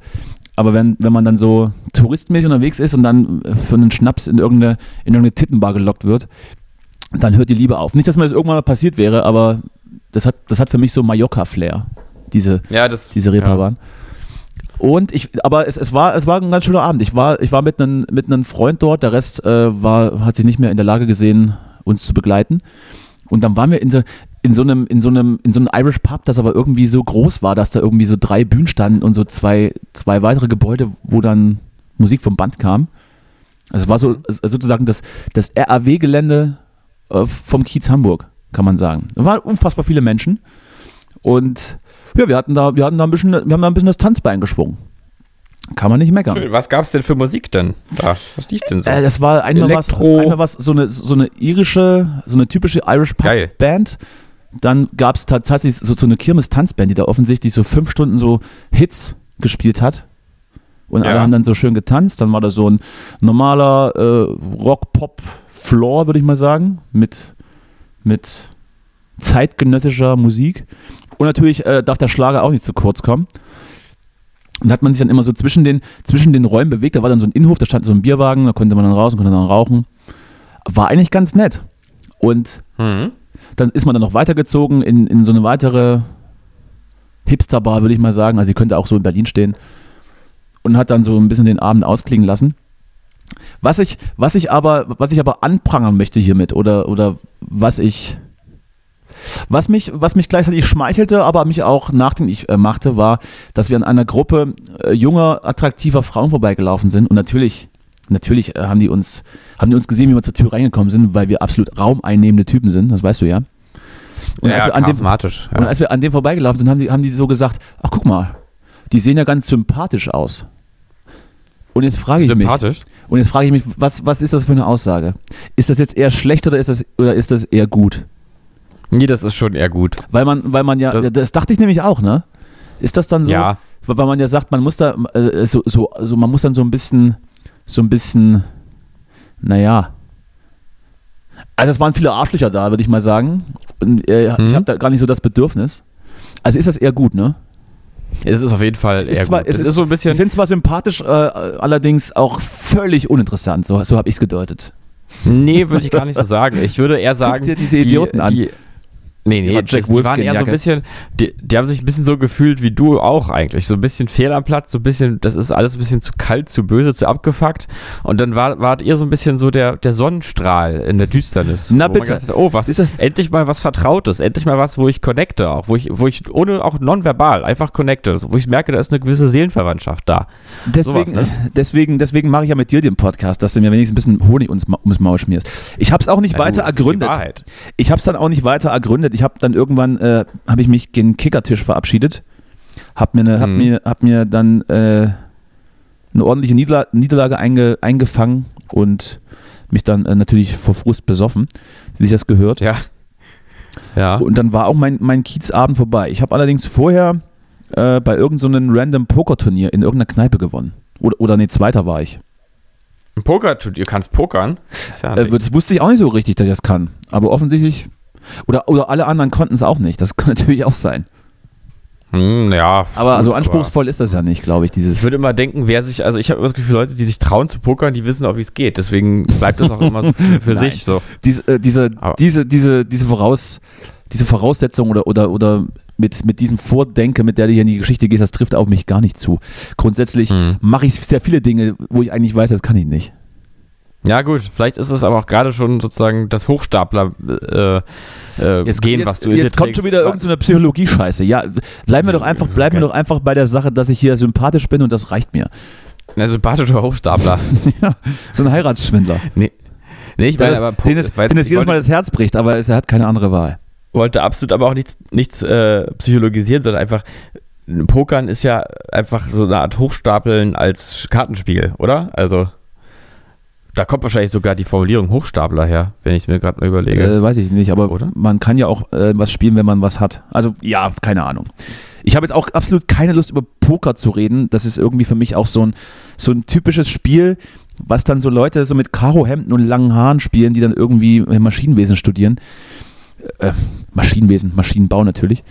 Aber wenn, wenn man dann so touristenmäßig unterwegs ist und dann für einen Schnaps in irgendeine, in irgendeine Tittenbar gelockt wird, dann hört die Liebe auf. Nicht, dass mir das irgendwann mal passiert wäre, aber das hat, das hat für mich so Mallorca-Flair, diese, Ja, das, diese Reeperbahn. Und ich, aber es, es, war, es war ein ganz schöner Abend. Ich war, ich war mit einem mit einem Freund dort, der Rest äh, war, hat sich nicht mehr in der Lage gesehen, uns zu begleiten. Und dann waren wir in so, in so einem, in so einem, in so einem Irish Pub, das aber irgendwie so groß war, dass da irgendwie so drei Bühnen standen und so zwei, zwei weitere Gebäude, wo dann Musik vom Band kam. Also es war so sozusagen das, das RAW-Gelände äh, vom Kiez Hamburg, kann man sagen. Da waren unfassbar viele Menschen. Und ja, wir hatten da, wir hatten da ein bisschen, wir haben da ein bisschen das Tanzbein geschwungen. Kann man nicht meckern. Schön. Was gab's denn für Musik denn da? Was lief denn so? Äh, das war einmal was, Elektro. einmal was, so eine, so eine irische, so eine typische Irish Geil. Band. Dann gab es tatsächlich so, so eine Kirmes-Tanzband, die da offensichtlich so fünf Stunden so Hits gespielt hat. Und alle Ja. haben dann so schön getanzt. Dann war da so ein normaler äh, Rock-Pop-Floor, würde ich mal sagen, mit, mit zeitgenössischer Musik. Und natürlich äh, darf der Schlager auch nicht zu kurz kommen. Und da hat man sich dann immer so zwischen den, zwischen den Räumen bewegt. Da war dann so ein Innenhof, da stand so ein Bierwagen, da konnte man dann raus und konnte dann rauchen. War eigentlich ganz nett. Und Mhm. dann ist man dann noch weitergezogen in, in so eine weitere Hipsterbar, würde ich mal sagen. Also die könnte auch so in Berlin stehen. Und hat dann so ein bisschen den Abend ausklingen lassen. Was ich, was ich aber, was ich aber anprangern möchte hiermit, oder, oder was ich, was mich, was mich gleichzeitig schmeichelte, aber mich auch nachdenklich äh, machte, war, dass wir an einer Gruppe äh, junger, attraktiver Frauen vorbeigelaufen sind. Und natürlich, natürlich äh, haben die uns, haben die uns gesehen, wie wir zur Tür reingekommen sind, weil wir absolut raumeinnehmende Typen sind, das weißt du ja. Und, als, Ja, wir an dem, charismatisch. und Ja. als wir an dem vorbeigelaufen sind, haben die, haben die so gesagt, ach guck mal, die sehen ja ganz sympathisch aus. Und jetzt frage ich mich, Sympathisch. Und jetzt frage ich mich, was, was ist das für eine Aussage? Ist das jetzt eher schlecht oder ist das, oder ist das eher gut? Nee, das ist schon eher gut. Weil man, weil man ja, das, Das- dachte ich nämlich auch, ne? Ist das dann so? Ja. Weil man ja sagt, man muss da, äh, so, so, also man muss dann so ein bisschen, so ein bisschen, naja. Also es waren viele Arschlöcher da, würde ich mal sagen. Und, äh, Ich Mhm. habe da gar nicht so das Bedürfnis. Also ist das eher gut, ne? Es ist auf jeden Fall Es eher zwar, gut. es Es ist, ist so ein bisschen. sind zwar sympathisch, äh, allerdings auch völlig uninteressant. So, so habe ich es gedeutet. Nee, würde ich gar nicht so sagen. Ich würde eher sagen. dir diese Idioten die, an. Die, Nee, nee, Jack das, die waren eher so ein bisschen, die, die haben sich ein bisschen so gefühlt wie du auch eigentlich. So ein bisschen fehl am Platz, so ein bisschen, das ist alles ein bisschen zu kalt, zu böse, zu abgefuckt. Und dann war, wart ihr so ein bisschen so der, der Sonnenstrahl in der Düsternis. Na bitte. gedacht hat, oh, was Siehste? endlich mal was Vertrautes, endlich mal was, wo ich connecte auch, wo ich, wo ich ohne auch nonverbal einfach connecte, wo ich merke, da ist eine gewisse Seelenverwandtschaft da. Deswegen, Sowas, deswegen, deswegen mache ich ja mit dir den Podcast, dass du mir wenigstens ein bisschen Honig ums, Ma- ums Maul schmierst. Ich habe es auch nicht Ja, weiter ist ergründet. Ich habe es dann auch nicht weiter ergründet. Ich habe dann irgendwann, äh, habe ich mich gegen Kickertisch verabschiedet. Hab mir, ne, hab Mhm. mir, hab mir dann äh, eine ordentliche Niederla Niederlage einge eingefangen und mich dann äh, natürlich vor Frust besoffen, wie sich das gehört. Ja. Ja. Und dann war auch mein, mein Kiezabend vorbei. Ich habe allerdings vorher äh, bei irgendeinem so random Pokerturnier in irgendeiner Kneipe gewonnen. Oder, oder nee, zweiter war ich. Ein Poker, du kannst pokern. Das ja Äh, das wusste ich auch nicht so richtig, dass ich das kann. Aber offensichtlich. Oder, oder alle anderen konnten es auch nicht. Das [LAUGHS] kann natürlich auch sein. Hm, ja. Aber gut, so anspruchsvoll ist das ja nicht, glaube ich, Ich dieses. würde immer denken, wer sich, also ich habe immer das Gefühl, Leute, die sich trauen zu pokern, die wissen auch, wie es geht. Deswegen bleibt das auch immer so für, für [LAUGHS] sich so. Diese, äh, diese, Aber- diese, diese, diese, Voraus, diese Voraussetzung oder, oder, oder mit, mit diesem Vordenke, mit der du hier in die Geschichte gehst, das trifft auf mich gar nicht zu. Grundsätzlich Hm. mache ich sehr viele Dinge, wo ich eigentlich weiß, das kann ich nicht. Ja gut, vielleicht ist es aber auch gerade schon sozusagen das Hochstapler äh, äh, Gehen, jetzt, was du in jetzt kommt schon wieder irgendeine so Psychologie-Scheiße. Ja, bleiben wir doch einfach, bleiben wir Okay. doch einfach bei der Sache, dass ich hier sympathisch bin und das reicht mir. Ein sympathischer Hochstapler. [LAUGHS] ja, so ein Heiratsschwindler. nee. Nee, ich meine, aber den weiß den es nicht, jedes Mal das Herz bricht, aber es, er hat keine andere Wahl. wollte absolut aber auch nichts, nichts äh, psychologisieren, sondern einfach Pokern ist ja einfach so eine Art Hochstapeln als Kartenspiel, oder? Also da kommt wahrscheinlich sogar die Formulierung Hochstapler her, wenn ich mir gerade mal überlege. Äh, weiß ich nicht, aber Oder? man kann ja auch äh, was spielen, wenn man was hat. Also ja, keine Ahnung. Ich habe jetzt auch absolut keine Lust über Poker zu reden. Das ist irgendwie für mich auch so ein, so ein typisches Spiel, was dann so Leute so mit Karohemden und langen Haaren spielen, die dann irgendwie Maschinenwesen studieren. Äh, Maschinenwesen, Maschinenbau natürlich.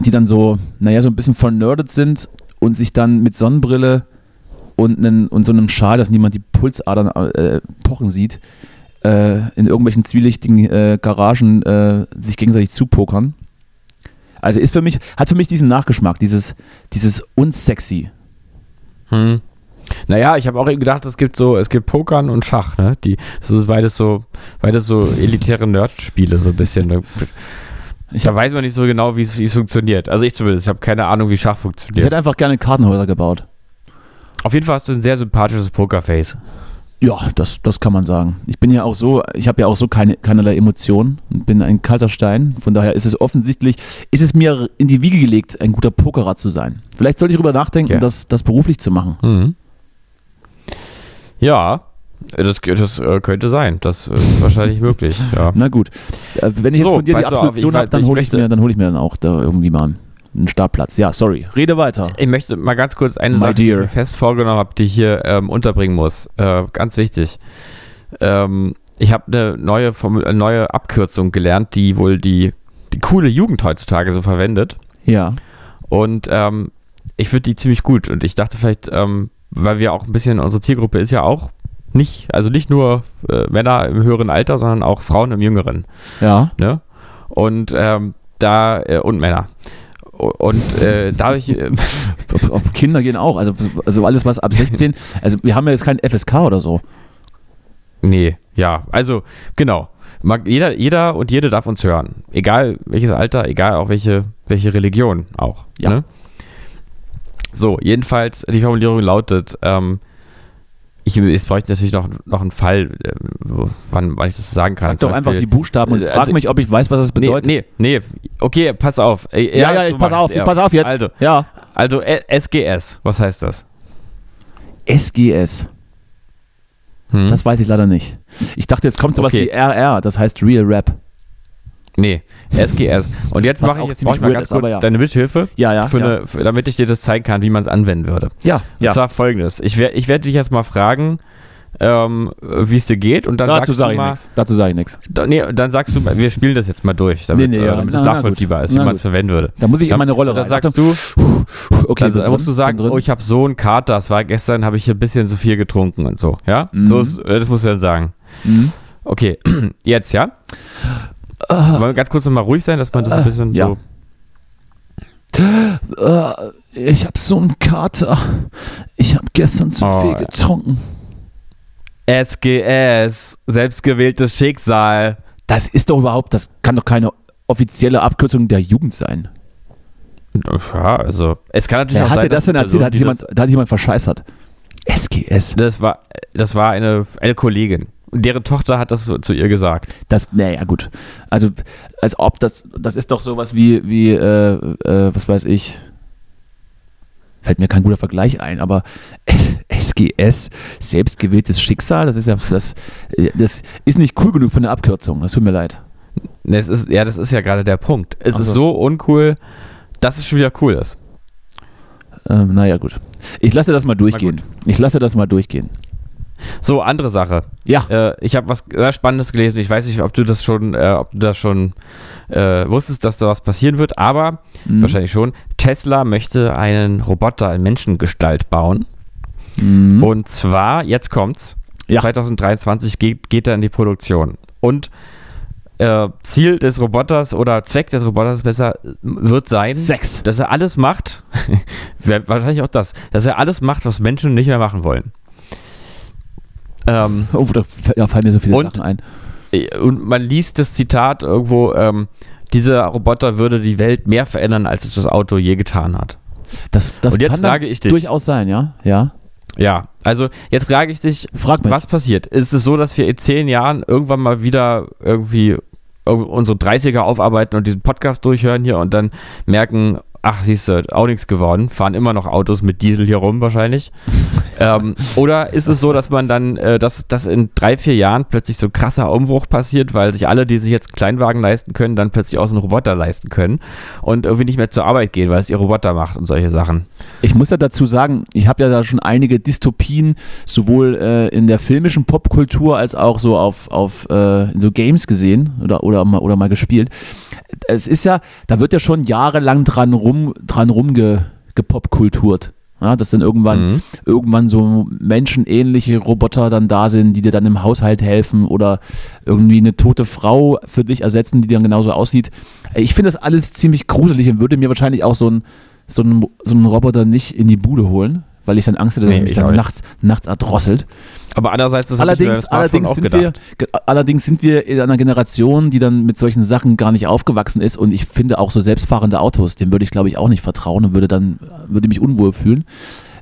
Die dann so, naja, so ein bisschen vernördet sind und sich dann mit Sonnenbrille und, einen, und so einem Schal, dass niemand die Pulsadern äh, pochen sieht, äh, in irgendwelchen zwielichtigen äh, Garagen äh, sich gegenseitig zupokern. Also ist für mich, hat für mich diesen Nachgeschmack, dieses, dieses unsexy. Hm. Naja, ich habe auch eben gedacht, es gibt so, es gibt Pokern und Schach, ne? Die, das ist beides so, beides so elitäre Nerd-Spiele, so ein bisschen. Ne? Ich Da weiß man nicht so genau, wie es funktioniert. Also ich zumindest, ich habe keine Ahnung, wie Schach Ich funktioniert. hätte einfach gerne Kartenhäuser gebaut. Auf jeden Fall hast du ein sehr sympathisches Pokerface. Ja, das, das kann man sagen. Ich bin ja auch so, ich habe ja auch so keine, keinerlei Emotionen und bin ein kalter Stein. Von daher ist es offensichtlich, ist es mir in die Wiege gelegt, ein guter Pokerer zu sein. Vielleicht sollte ich darüber nachdenken, Ja. das, das beruflich zu machen. Mhm. Ja, das, das äh, könnte sein. Das ist [LAUGHS] wahrscheinlich möglich. Ja. Na gut. Äh, Wenn ich jetzt So, von dir die Absolution habe, dann hole ich, möchte- mir, dann hol ich mir dann auch da irgendwie mal einen Startplatz. Ja, sorry. Rede weiter. Ich möchte mal ganz kurz eine My Sache, die ich mir fest vorgenommen habe, die ich hier ähm, unterbringen muss. Äh, ganz wichtig. Ähm, ich habe eine neue, eine neue Abkürzung gelernt, die wohl die, die coole Jugend heutzutage so verwendet. Ja. Und ähm, ich finde die ziemlich gut. Und ich dachte vielleicht, ähm, weil wir auch ein bisschen, unsere Zielgruppe ist ja auch nicht, also nicht nur äh, Männer im höheren Alter, sondern auch Frauen im jüngeren. Ja. Ne? Und ähm, da, äh, und Männer. Und äh, da habe ich, äh, [LAUGHS] Kinder gehen auch. Also, also alles, was ab 16. Also, wir haben ja jetzt kein FSK oder so. nee, ja, also genau. Jeder, jeder und jede darf uns hören. Egal welches Alter, egal auch welche, welche Religion auch. Ja. Ne? So, jedenfalls, die Formulierung lautet, ähm, ich, jetzt brauche ich natürlich noch, noch einen Fall, äh, wo, wann, wann ich das sagen kann. Sag doch einfach die Buchstaben und äh, frag also- mich, ob ich weiß, was das bedeutet. Nee, nee, nee. Okay, pass auf. Äh, Ja, ja, so ich, pass auf, ich's pass auf jetzt. Also, ja. also SGS, was heißt das? SGS. Hm? Das weiß ich leider nicht. Ich dachte, jetzt kommt sowas Okay. wie RR, das heißt Real Rap. Nee, SGS. Und jetzt mache ich jetzt mal ganz kurz ja. deine Mithilfe, Ja, ja. ja. Eine, für, damit ich dir das zeigen kann, wie man es anwenden würde. ja, Und ja. zwar folgendes. Ich, ich werde dich jetzt mal fragen, ähm, wie es dir geht und dann Dazu sagst sage du ich mal, nichts. Dazu sage ich nichts. da, nee, dann sagst du, wir spielen das jetzt mal durch, damit, Nee, nee, äh, ja. damit Na, es na nachvollziehbar gut. ist, wie Na man es verwenden würde. Da muss ich in meine Rolle Und dann rein. sagst du, okay, dann musst du drin, sagen, bin drin. oh, ich habe so einen Kater, das war gestern, habe ich ein bisschen zu viel getrunken und so, ja? Mhm. So ist, äh, das musst du dann sagen. Mhm. Okay, [CLEARS THROAT] jetzt, ja? Wollen wir ganz kurz nochmal ruhig sein, dass man das ein bisschen ja. so. Äh, ich habe so einen Kater. Ich habe gestern zu Oh, viel getrunken. SGS, selbstgewähltes Schicksal. Das ist doch überhaupt, das kann doch keine offizielle Abkürzung der Jugend sein. Ja, also. Es kann natürlich Wer auch hat sein, das denn erzählt? Hat jemand, da hat jemand verscheißert. SGS. Das, das war, das war eine, eine Kollegin. Und deren Tochter hat das so zu ihr gesagt. Das, naja, gut. Also, als ob das, das ist doch sowas wie, wie äh, äh, was weiß ich, fällt mir kein guter Vergleich ein, aber SGS, selbstgewähltes Schicksal, das ist ja, das, das ist nicht cool genug für eine Abkürzung, das tut mir leid. Ne, Es ist, ja, das ist ja gerade der Punkt. Es Ach ist so. so uncool, dass es schon wieder cool ist. Ähm, naja, gut. Ich lasse das mal durchgehen. Ich lasse das mal durchgehen. So, andere Sache. Ja, Äh, ich habe was sehr Spannendes gelesen. Ich weiß nicht, ob du das schon, äh, ob du das schon äh, wusstest, dass da was passieren wird, aber Mhm. wahrscheinlich schon. Tesla möchte einen Roboter in Menschengestalt bauen. Mhm. Und zwar, jetzt kommt's, Ja. 2023 geht, geht er in die Produktion. Und äh, Ziel des Roboters oder Zweck des Roboters besser äh, wird sein, Sex. dass er alles macht, [LAUGHS] wahrscheinlich auch das, dass er alles macht, was Menschen nicht mehr machen wollen. Ähm, Oh, da da fallen mir so viele Und- Sachen ein. und man liest das Zitat irgendwo, ähm, dieser Roboter würde die Welt mehr verändern, als es das Auto je getan hat. Das, das Und jetzt frage ich dich. durchaus sein, ja? Ja. Ja, also jetzt frage ich dich, Frag mich. was passiert? Ist es so, dass wir in zehn Jahren irgendwann mal wieder irgendwie irg- unsere 30er aufarbeiten und diesen Podcast durchhören hier und dann merken, ach, siehst du, auch nichts geworden, fahren immer noch Autos mit Diesel hier rum wahrscheinlich. [LAUGHS] ähm, oder ist es so, dass man dann, äh, dass, dass in drei, vier Jahren plötzlich so ein krasser Umbruch passiert, weil sich alle, die sich jetzt einen Kleinwagen leisten können, dann plötzlich auch so einen Roboter leisten können und irgendwie nicht mehr zur Arbeit gehen, weil es ihr Roboter macht und solche Sachen. Ich muss ja dazu sagen, ich habe ja da schon einige Dystopien sowohl äh, in der filmischen Popkultur als auch so auf, auf äh, so Games gesehen oder, oder, mal, oder mal gespielt. Es ist ja, da wird ja schon jahrelang dran rum, dran rumge, gepopkulturt. Ja, dass dann irgendwann, Mhm. irgendwann so menschenähnliche Roboter dann da sind, die dir dann im Haushalt helfen oder irgendwie eine tote Frau für dich ersetzen, die dann genauso aussieht. Ich finde das alles ziemlich gruselig und würde mir wahrscheinlich auch so ein so einen, so einen Roboter nicht in die Bude holen, weil ich dann Angst hätte, dass Nee, er mich dann nachts, nachts erdrosselt. Aber andererseits, das Allerdings, allerdings, sind wir, allerdings sind wir in einer Generation, die dann mit solchen Sachen gar nicht aufgewachsen ist und ich finde auch so selbstfahrende Autos, dem würde ich glaube ich auch nicht vertrauen und würde dann, würde mich unwohl fühlen.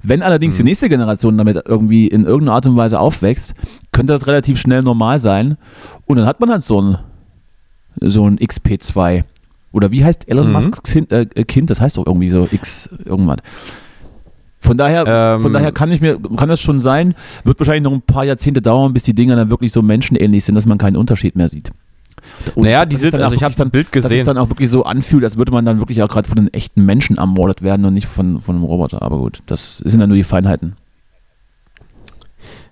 Wenn allerdings Mhm. die nächste Generation damit irgendwie in irgendeiner Art und Weise aufwächst, könnte das relativ schnell normal sein und dann hat man halt so ein, so ein XP2 oder wie heißt Elon Mhm. Musks kind, äh, Kind, das heißt doch irgendwie so X irgendwas. Von daher, Ähm, von daher kann ich mir, kann das schon sein, wird wahrscheinlich noch ein paar Jahrzehnte dauern, bis die Dinger dann wirklich so menschenähnlich sind, dass man keinen Unterschied mehr sieht. Und Naja, die dass es sind, dann also auch ich habe wirklich ein Bild Dass es gesehen. dann auch wirklich so anfühlt, als würde man dann wirklich auch gerade von den echten Menschen ermordet werden und nicht von, von einem Roboter. Aber gut, das sind dann nur die Feinheiten.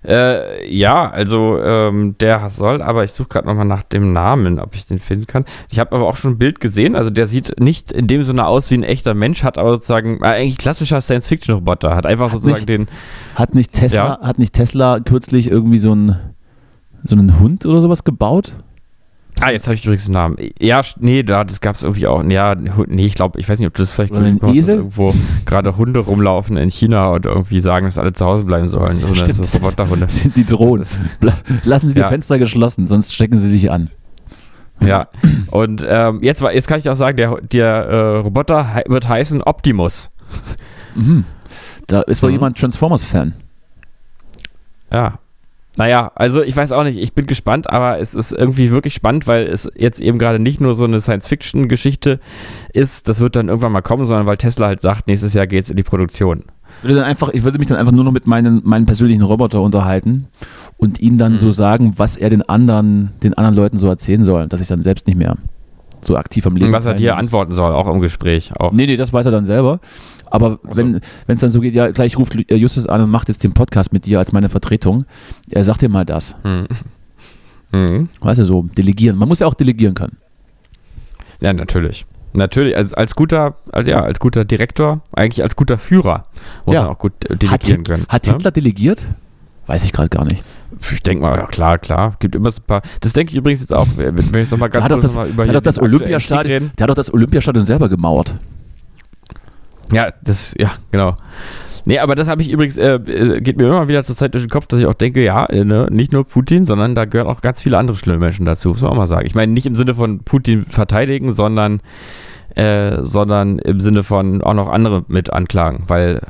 Äh, ja, also ähm, der soll, aber ich suche gerade nochmal nach dem Namen, ob ich den finden kann. Ich habe aber auch schon ein Bild gesehen, also der sieht nicht in dem Sinne aus wie ein echter Mensch, hat aber sozusagen, äh, eigentlich klassischer Science-Fiction-Roboter, hat einfach Hat sozusagen nicht- den, Hat nicht Tesla, hat nicht Tesla kürzlich irgendwie so einen, so einen Hund oder sowas gebaut? Ah, jetzt habe ich übrigens den Namen. Ja, nee, da, das gab es irgendwie auch, ja, nee, ich glaube, ich weiß nicht, ob du das vielleicht Oder einen dass Esel? irgendwo gerade Hunde rumlaufen in China und irgendwie sagen, dass alle zu Hause bleiben sollen. Stimmt. so Roboterhunde. Das sind die Drohnen. Das Lassen Sie die Ja. Fenster geschlossen, sonst stecken sie sich an. Ja, und ähm, jetzt, jetzt kann ich auch sagen, der, der äh, Roboter hei- wird heißen Optimus. Mhm. Da ist wohl Mhm. jemand Transformers-Fan. Ja. Naja, also ich weiß auch nicht, ich bin gespannt, aber es ist irgendwie wirklich spannend, weil es jetzt eben gerade nicht nur so eine Science-Fiction-Geschichte ist, das wird dann irgendwann mal kommen, sondern weil Tesla halt sagt, nächstes Jahr geht es in die Produktion. Ich würde, dann einfach, ich würde mich dann einfach nur noch mit meinen, meinen persönlichen Roboter unterhalten und ihm dann Mhm. so sagen, was er den anderen, den anderen Leuten so erzählen soll, dass ich dann selbst nicht mehr so aktiv am Leben was er dir antworten soll, auch im Gespräch. Auch. Nee, nee, das weiß er dann selber. Aber Ach so. wenn es dann so geht, ja, gleich ruft äh, Justus an und macht jetzt den Podcast mit dir als meine Vertretung. Er sagt dir mal das. Hm. Hm. Weißt du, so delegieren. Man muss ja auch delegieren können. Ja, natürlich. Natürlich, als, als guter, als, ja, als guter Direktor, eigentlich als guter Führer muss Ja. man auch gut äh, Hat, delegieren Hit- können. hat ne? Hitler delegiert? Weiß ich gerade gar nicht. Ich denke mal, ja klar, klar. Gibt immer so ein paar. Das denke ich übrigens jetzt auch, wenn ich nochmal ganz hat kurz das, noch mal über der hier hat doch das Olympiastadion, der hat doch das Olympiastadion selber gemauert. Ja, das, ja, genau. Nee, aber das habe ich übrigens, äh, äh, geht mir immer wieder zur Zeit durch den Kopf, dass ich auch denke, ja, äh, ne, nicht nur Putin, sondern da gehören auch ganz viele andere schlimme Menschen dazu, muss man auch mal sagen. Ich meine, nicht im Sinne von Putin verteidigen, sondern, äh, sondern im Sinne von auch noch andere mit anklagen, weil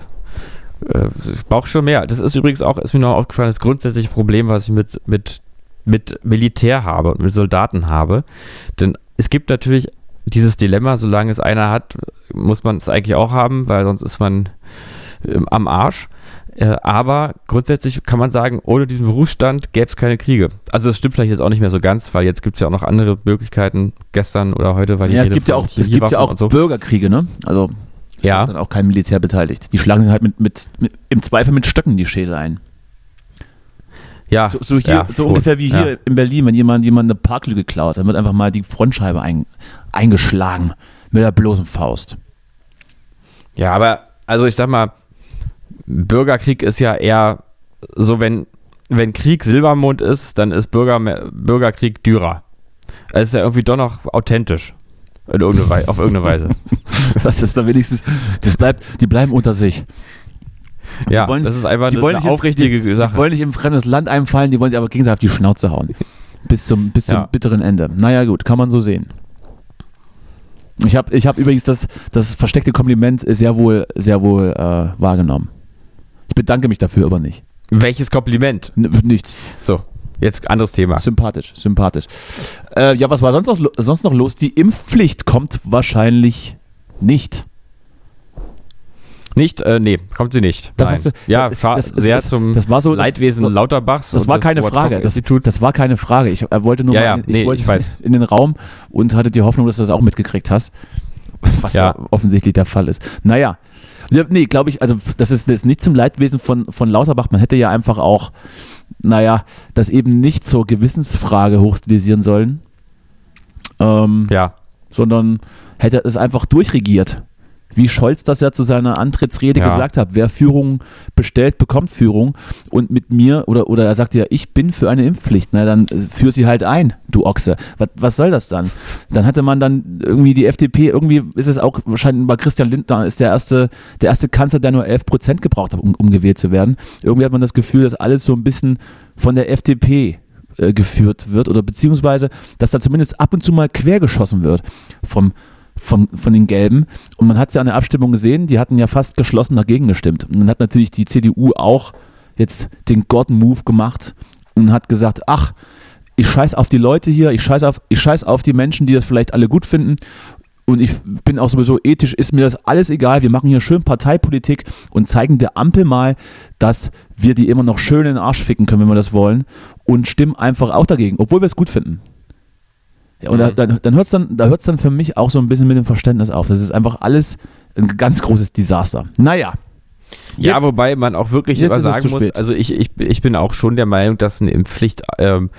äh, ich brauche schon mehr. Das ist übrigens auch, ist mir noch aufgefallen, das grundsätzliche Problem, was ich mit, mit, mit Militär habe und mit Soldaten habe. Denn es gibt natürlich dieses Dilemma, solange es einer hat, muss man es eigentlich auch haben, weil sonst ist man ähm, am Arsch. Äh, aber grundsätzlich kann man sagen, ohne diesen Berufsstand gäbe es keine Kriege. Also das stimmt vielleicht jetzt auch nicht mehr so ganz, weil jetzt gibt es ja auch noch andere Möglichkeiten. Gestern oder heute war die Ja, es gibt ja auch, es gibt ja auch so. Bürgerkriege, ne? Also es Ja. dann auch kein Militär beteiligt. Die schlagen sich halt mit, mit, mit im Zweifel mit Stöcken die Schädel ein. Ja, So, so, hier, ja, so ungefähr wie hier Ja. in Berlin, wenn jemand, jemand eine Parklücke klaut, dann wird einfach mal die Frontscheibe ein, eingeschlagen mit der bloßen Faust. Ja, aber also ich sag mal, Bürgerkrieg ist ja eher so, wenn, wenn Krieg Silbermond ist, dann ist Bürger, Bürgerkrieg Dürer. Es ist ja irgendwie doch noch authentisch. In irgendeine auf irgendeine Weise. [LAUGHS] Das ist da wenigstens, das bleibt, die bleiben unter sich. Ja, wollen- das ist einfach die eine, wollen eine aufrichtige Die Sache. wollen nicht in ein fremdes Land einfallen, die wollen sich aber gegenseitig auf die Schnauze hauen. Bis zum, bis zum Ja. bitteren Ende. Naja, gut, kann man so sehen. Ich habe ich hab übrigens das, das versteckte Kompliment sehr wohl, sehr wohl äh, wahrgenommen. Ich bedanke mich dafür aber nicht. Welches Kompliment? N nichts. So, jetzt anderes Thema. Sympathisch, sympathisch. Äh, ja, was war sonst noch, sonst noch los? Die Impfpflicht kommt wahrscheinlich nicht. Nicht, äh, nee, kommt sie nicht. Das hast du- ja, das- sehr das- zum das war so- Leidwesen das- Lauterbachs. Das war keine Frage. Das, das war keine Frage. Ich äh, wollte nur Ja, mal, ja, ich nee, wollte ich weiß. [LAUGHS] in den Raum und hatte die Hoffnung, dass du das auch mitgekriegt hast. Was ja, Ja. offensichtlich der Fall ist. Naja. Ja, nee, glaube ich, also das ist, das ist nicht zum Leidwesen von, von Lauterbach. Man hätte ja einfach auch, naja, das eben nicht zur Gewissensfrage hochstilisieren sollen, ähm, ja, sondern hätte es einfach durchregiert. Wie Scholz das ja zu seiner Antrittsrede Ja. gesagt hat. Wer Führung bestellt, bekommt Führung. Und mit mir, oder, oder er sagt ja, ich bin für eine Impfpflicht. Na, dann äh, führ sie halt ein, du Ochse. Was, was soll das dann? Dann hatte man dann irgendwie die FDP, irgendwie ist es auch, wahrscheinlich bei Christian Lindner ist der erste, der erste Kanzler, der nur 11 Prozent gebraucht hat, um, um gewählt zu werden. Irgendwie hat man das Gefühl, dass alles so ein bisschen von der FDP äh, geführt wird oder beziehungsweise, dass da zumindest ab und zu mal quergeschossen wird vom, von, von den Gelben. Und man hat es ja an der Abstimmung gesehen, die hatten ja fast geschlossen dagegen gestimmt. Und dann hat natürlich die CDU auch jetzt den God-Move gemacht und hat gesagt, ach, ich scheiß auf die Leute hier, ich scheiß auf, ich scheiß auf die Menschen, die das vielleicht alle gut finden. Und ich bin auch sowieso ethisch, ist mir das alles egal. Wir machen hier schön Parteipolitik und zeigen der Ampel mal, dass wir die immer noch schön in den Arsch ficken können, wenn wir das wollen. Und stimmen einfach auch dagegen, obwohl wir es gut finden. Ja, und da, Mhm. dann, dann hört es dann, da hört's dann für mich auch so ein bisschen mit dem Verständnis auf. Das ist einfach alles ein ganz großes Desaster. Naja. Ja, Jetzt- wobei man auch wirklich jetzt sagen muss, also ich, ich, ich bin auch schon der Meinung, dass eine Impfpflicht ähm,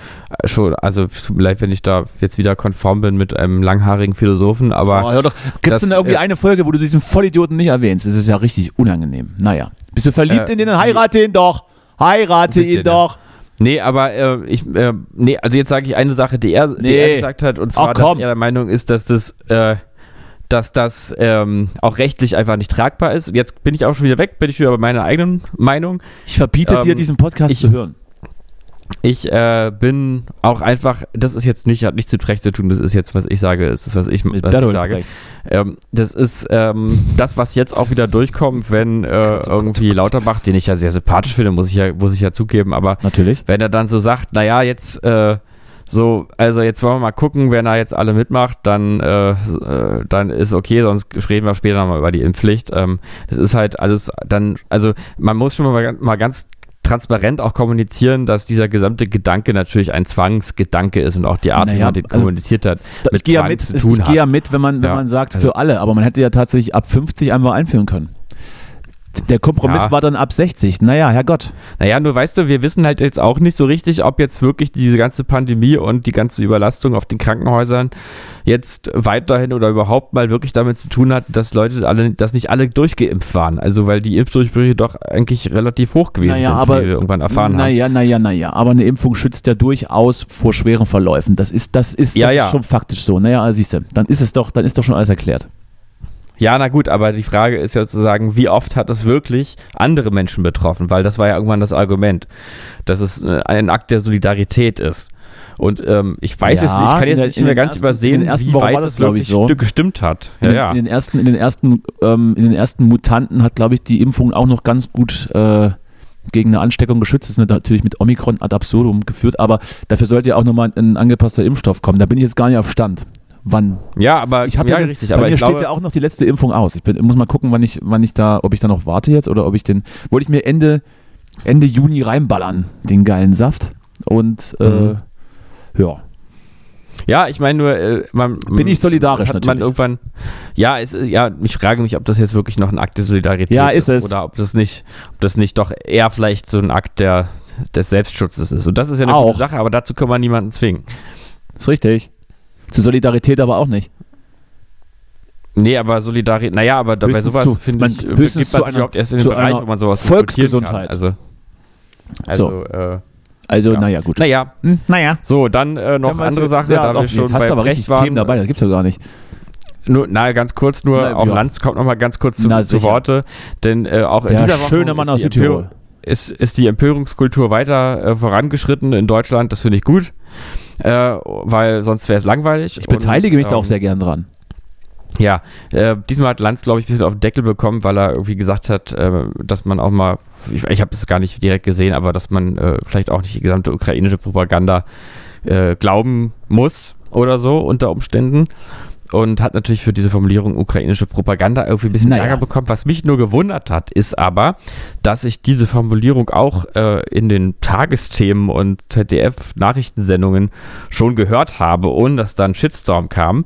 schon, also es tut mir leid, wenn ich da jetzt wieder konform bin mit einem langhaarigen Philosophen, aber Oh, hör doch. Gibt es denn da irgendwie äh, eine Folge, wo du diesen Vollidioten nicht erwähnst? Das ist ja richtig unangenehm. Naja. Bist du verliebt Äh, in den? Heirate ihn doch! Heirate bisschen, ihn doch! Nee, aber äh, ich, äh, nee, also jetzt sage ich eine Sache, die er, die Nee. er gesagt hat, und zwar, Ach, dass er der Meinung ist, dass das, äh, dass das ähm, auch rechtlich einfach nicht tragbar ist. Jetzt bin ich auch schon wieder weg, bin ich wieder bei meiner eigenen Meinung. Ich verbiete dir, Ähm, diesen Podcast ich- zu hören. Ich äh, bin auch einfach, das ist jetzt nicht, hat nichts mit Recht zu tun, das ist jetzt, was ich sage, das ist, was ich, was ich sage. Ähm, das ist ähm, das, was jetzt auch wieder durchkommt, wenn äh, irgendwie Lauterbach, den ich ja sehr sympathisch finde, muss ich ja, muss ich ja zugeben, aber Natürlich. wenn er dann so sagt, naja, jetzt äh, so, also jetzt wollen wir mal gucken, wenn er jetzt alle mitmacht, dann, äh, äh, dann ist okay, sonst reden wir später nochmal über die Impfpflicht. Ähm, das ist halt alles dann, also man muss schon mal, mal ganz transparent auch kommunizieren, dass dieser gesamte Gedanke natürlich ein Zwangsgedanke ist und auch die Art, wie Naja, man den also, kommuniziert hat, mit ich gehe ja Zwang mit, zu ich tun gehe hat. ja mit, wenn man, wenn Ja, man sagt, also- für alle, aber man hätte ja tatsächlich ab 50 einfach einführen können. Der Kompromiss Ja. war dann ab 60. Naja, Herrgott. Naja, nur weißt du, wir wissen halt jetzt auch nicht so richtig, ob jetzt wirklich diese ganze Pandemie und die ganze Überlastung auf den Krankenhäusern jetzt weiterhin oder überhaupt mal wirklich damit zu tun hat, dass Leute alle, dass nicht alle durchgeimpft waren. Also weil die Impfdurchbrüche doch eigentlich relativ hoch gewesen Naja, sind, aber- wie wir irgendwann erfahren haben. Naja, naja, naja. Aber eine Impfung schützt ja durchaus vor schweren Verläufen. Das ist, das ist, Ja, das ja. ist schon faktisch so. Naja, siehst du, dann ist es doch, dann ist doch schon alles erklärt. Ja, na gut, aber die Frage ist ja sozusagen, wie oft hat es wirklich andere Menschen betroffen? Weil das war ja irgendwann das Argument, dass es äh, ein Akt der Solidarität ist. Und ähm, ich weiß Ja, jetzt nicht, ich kann in jetzt der- nicht in mehr ganz ersten- übersehen, in wie Wochen weit das, das glaub wirklich ich, so. gestimmt hat. In, Ja, den- ja. in den ersten, in den ersten, ähm, in den ersten Mutanten hat, glaube ich, die Impfung auch noch ganz gut äh, gegen eine Ansteckung geschützt. Das ist natürlich mit Omikron ad absurdum geführt, aber dafür sollte ja auch nochmal ein angepasster Impfstoff kommen. Da bin ich jetzt gar nicht auf Stand. Wann? ja, aber Ich habe ja, ja, richtig, bei aber mir steht glaube, ja auch noch die letzte Impfung aus. Ich bin, muss mal gucken, wann ich, wann ich da, ob ich da noch warte jetzt oder ob ich den, wollte ich mir Ende, Ende Juni reinballern, den geilen Saft. Und äh, Mhm. ja, ja, ich meine nur, äh, man Bin ich solidarisch hat man natürlich. irgendwann, ja, ist, äh, ja, ich frage mich, ob das jetzt wirklich noch ein Akt der Solidarität Ja, ist es. oder ob das nicht, ob das nicht doch eher vielleicht so ein Akt der des Selbstschutzes ist. Und das ist ja eine Auch. gute Sache, aber dazu kann man niemanden zwingen. ist richtig. Zu Solidarität aber auch nicht. Nee, aber Solidarität, naja, aber bei sowas finde ich, äh, höchstens begibt zu man sich überhaupt erst in den zu Bereich, wo man sowas Volksgesundheit. kann. Also, also äh, Also, Ja. naja, gut. naja, Hm, naja. so, dann äh, noch weißt andere du, Sache, ja, da doch, wir schon jetzt hast bei du aber Brecht richtig waren. Themen dabei, das gibt's ja gar nicht. Nur, na, ganz kurz nur, Na, auch ja. Lanz kommt noch mal ganz kurz zu, Na, zu. Worte, denn äh, auch in Der dieser Woche schöne Mann ist aus die Südtirol. Ist, ist die Empörungskultur weiter äh, vorangeschritten in Deutschland, das finde ich gut, äh, weil sonst wäre es langweilig. Ich beteilige Und, mich da auch ähm, sehr gern dran. Ja, äh, diesmal hat Lanz, glaube ich, ein bisschen auf den Deckel bekommen, weil er irgendwie gesagt hat, äh, dass man auch mal, ich, ich habe es gar nicht direkt gesehen, aber dass man äh, vielleicht auch nicht die gesamte ukrainische Propaganda äh, glauben muss oder so unter Umständen. Und hat natürlich für diese Formulierung ukrainische Propaganda irgendwie ein bisschen Naja. Ärger bekommen. Was mich nur gewundert hat, ist aber, dass ich diese Formulierung auch äh, in den Tagesthemen und ZDF-Nachrichtensendungen schon gehört habe, ohne dass da ein Shitstorm kam.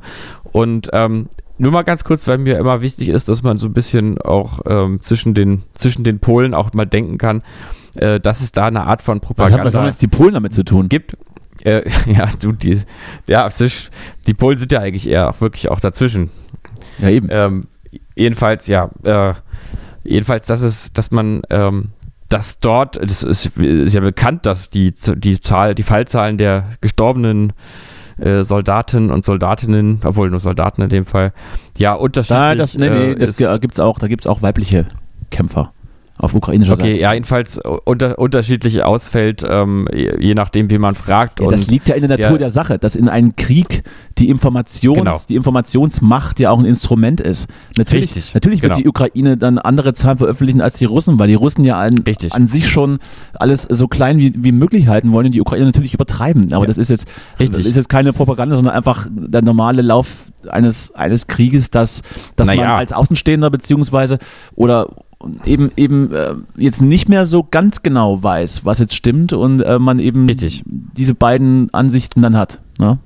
Und ähm, nur mal ganz kurz, weil mir immer wichtig ist, dass man so ein bisschen auch ähm, zwischen, den, zwischen den Polen auch mal denken kann, äh, dass es da eine Art von Was, hat, Propaganda was haben jetzt die Polen damit zu tun? gibt. Äh, [LAUGHS] ja, du, die, ja, die Polen sind ja eigentlich eher auch wirklich auch dazwischen. Ja, eben. Ähm, jedenfalls, ja, äh, jedenfalls, dass es, dass man, ähm, dass dort, das ist, ist ja bekannt, dass die, die Zahl, die Fallzahlen der gestorbenen äh, Soldaten und Soldatinnen, obwohl nur Soldaten in dem Fall, ja, unterschiedlich Da, das, nee, nee, äh, das gibt's auch, da gibt es auch weibliche Kämpfer auf ukrainischer Okay, Seite. ja, jedenfalls unter, unterschiedlich ausfällt, ähm, je, nachdem, wie man fragt. Ja, und das liegt ja in der Natur der- der Sache, dass in einem Krieg die, Informations, Genau. die Informationsmacht ja auch ein Instrument ist. Natürlich, Richtig, natürlich wird genau. die Ukraine dann andere Zahlen veröffentlichen als die Russen, weil die Russen ja an, an sich schon alles so klein wie, wie möglich halten wollen und die Ukraine natürlich übertreiben. Aber Ja. das ist jetzt, Richtig. das ist jetzt keine Propaganda, sondern einfach der normale Lauf eines, eines Krieges, dass, dass man Naja. als Außenstehender beziehungsweise oder eben eben äh, jetzt nicht mehr so ganz genau weiß, was jetzt stimmt und äh, man eben Richtig. diese beiden Ansichten dann hat. Ne?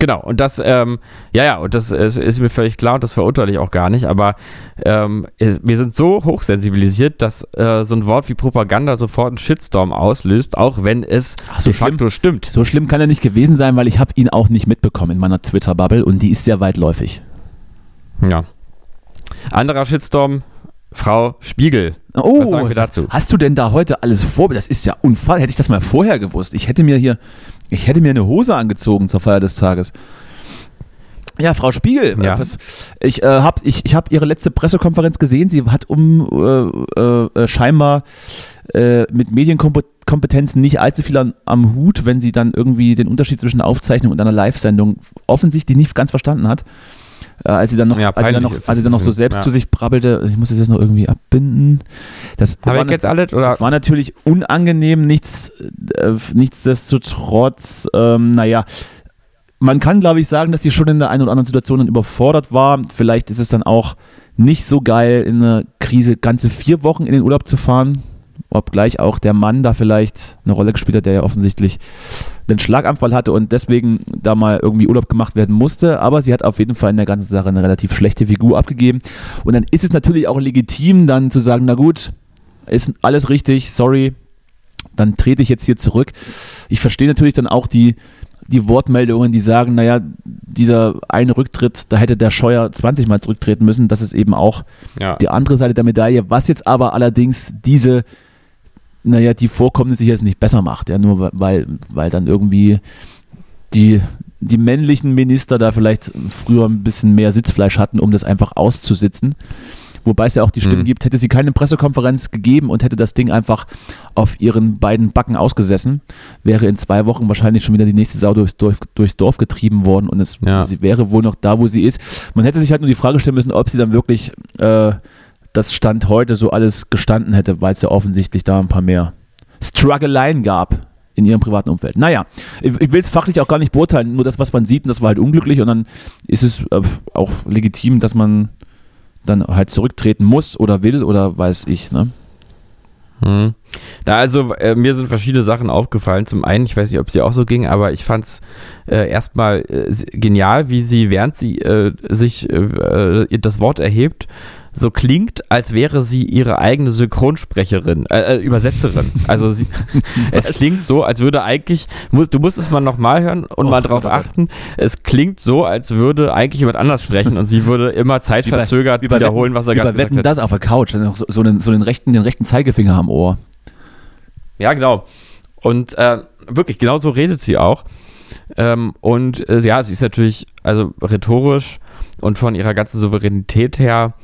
Genau, und das, ähm, ja, ja, und das ist, ist mir völlig klar und das verurteile ich auch gar nicht, aber ähm, wir sind so hochsensibilisiert, dass äh, so ein Wort wie Propaganda sofort einen Shitstorm auslöst, auch wenn es Ach, so de facto stimmt. So schlimm kann er nicht gewesen sein, weil ich habe ihn auch nicht mitbekommen in meiner Twitter-Bubble und die ist sehr weitläufig. Ja. Anderer Shitstorm, Frau Spiegel. Oh, Was sagen wir dazu? hast du denn da heute alles vor? Das ist ja unfall. Hätte ich das mal vorher gewusst. Ich hätte mir hier, ich hätte mir eine Hose angezogen zur Feier des Tages. Ja, Frau Spiegel, Ja. äh, was, ich äh, habe ich, ich hab ihre letzte Pressekonferenz gesehen. Sie hat um äh, äh, scheinbar äh, mit Medienkompetenzen nicht allzu viel an, am Hut, wenn sie dann irgendwie den Unterschied zwischen Aufzeichnung und einer Live-Sendung offensichtlich nicht ganz verstanden hat. Äh, als sie dann noch, Ja, als sie dann noch, als sie dann noch so selbst ja. zu sich brabbelte, ich muss das jetzt noch irgendwie abbinden. Das Habe war ich jetzt alles? Oder? das war natürlich unangenehm, nichts, äh, nichtsdestotrotz, ähm, naja, man kann, glaube ich, sagen, dass die schon in der einen oder anderen Situation dann überfordert war. Vielleicht ist es dann auch nicht so geil, in einer Krise ganze vier Wochen in den Urlaub zu fahren. Obgleich auch der Mann da vielleicht eine Rolle gespielt hat, der ja offensichtlich einen Schlaganfall hatte und deswegen da mal irgendwie Urlaub gemacht werden musste. Aber sie hat auf jeden Fall in der ganzen Sache eine relativ schlechte Figur abgegeben. Und dann ist es natürlich auch legitim, dann zu sagen, na gut, ist alles richtig, sorry, dann trete ich jetzt hier zurück. Ich verstehe natürlich dann auch die, die Wortmeldungen, die sagen, naja, dieser eine Rücktritt, da hätte der Scheuer 20 Mal zurücktreten müssen. Das ist eben auch ja. die andere Seite der Medaille. Was jetzt aber allerdings diese, naja, die Vorkommnisse jetzt nicht besser macht, ja, nur weil, weil dann irgendwie die, die männlichen Minister da vielleicht früher ein bisschen mehr Sitzfleisch hatten, um das einfach auszusitzen wobei es ja auch die Stimmen mhm. gibt, hätte sie keine Pressekonferenz gegeben und hätte das Ding einfach auf ihren beiden Backen ausgesessen, wäre in zwei Wochen wahrscheinlich schon wieder die nächste Sau durchs, durch, durchs Dorf getrieben worden und es, ja. sie wäre wohl noch da, wo sie ist. Man hätte sich halt nur die Frage stellen müssen, ob sie dann wirklich äh, das Stand heute so alles gestanden hätte, weil es ja offensichtlich da ein paar mehr Struggleien gab in ihrem privaten Umfeld. Naja, ich, ich will es fachlich auch gar nicht beurteilen, nur das, was man sieht, und das war halt unglücklich und dann ist es äh, auch legitim, dass man dann halt zurücktreten muss oder will oder weiß ich, ne? Hm. Na, also äh, mir sind verschiedene Sachen aufgefallen. Zum einen, ich weiß nicht, ob es dir auch so ging, aber ich fand es äh, erstmal äh, genial, wie sie, während sie äh, sich äh, das Wort erhebt, so klingt, als wäre sie ihre eigene Synchronsprecherin, äh, äh Übersetzerin. Also sie, [LAUGHS] es klingt so, als würde eigentlich, du musst es mal nochmal hören und oh, mal drauf oh, achten, es klingt so, als würde eigentlich jemand anders sprechen und sie würde immer zeitverzögert über, wiederholen, was er gerade gesagt hat. das auf der Couch, dann auch so, so, den, so den, rechten, den rechten Zeigefinger am Ohr. Ja, genau. Und äh, wirklich, genau so redet sie auch. Ähm, und äh, ja, sie ist natürlich, also rhetorisch und von ihrer ganzen Souveränität her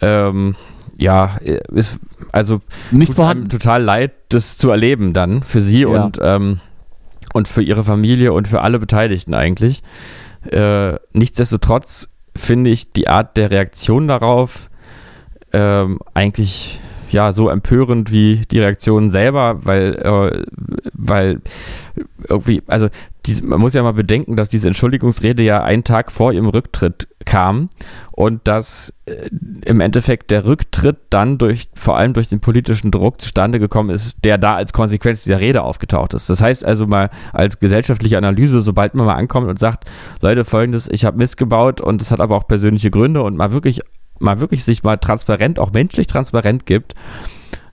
ähm, ja, ist also nicht vorhanden. total leid, das zu erleben dann für sie ja. und, ähm, und für ihre Familie und für alle Beteiligten eigentlich. Äh, nichtsdestotrotz finde ich die Art der Reaktion darauf ähm, eigentlich ja so empörend wie die Reaktion selber, weil, äh, weil irgendwie, also die, man muss ja mal bedenken, dass diese Entschuldigungsrede ja einen Tag vor ihrem Rücktritt kam und dass äh, im Endeffekt der Rücktritt dann durch, vor allem durch den politischen Druck zustande gekommen ist, der da als Konsequenz dieser Rede aufgetaucht ist. Das heißt also mal als gesellschaftliche Analyse, sobald man mal ankommt und sagt, Leute, folgendes, ich habe Mist gebaut und es hat aber auch persönliche Gründe und mal wirklich mal wirklich sich mal transparent, auch menschlich transparent gibt,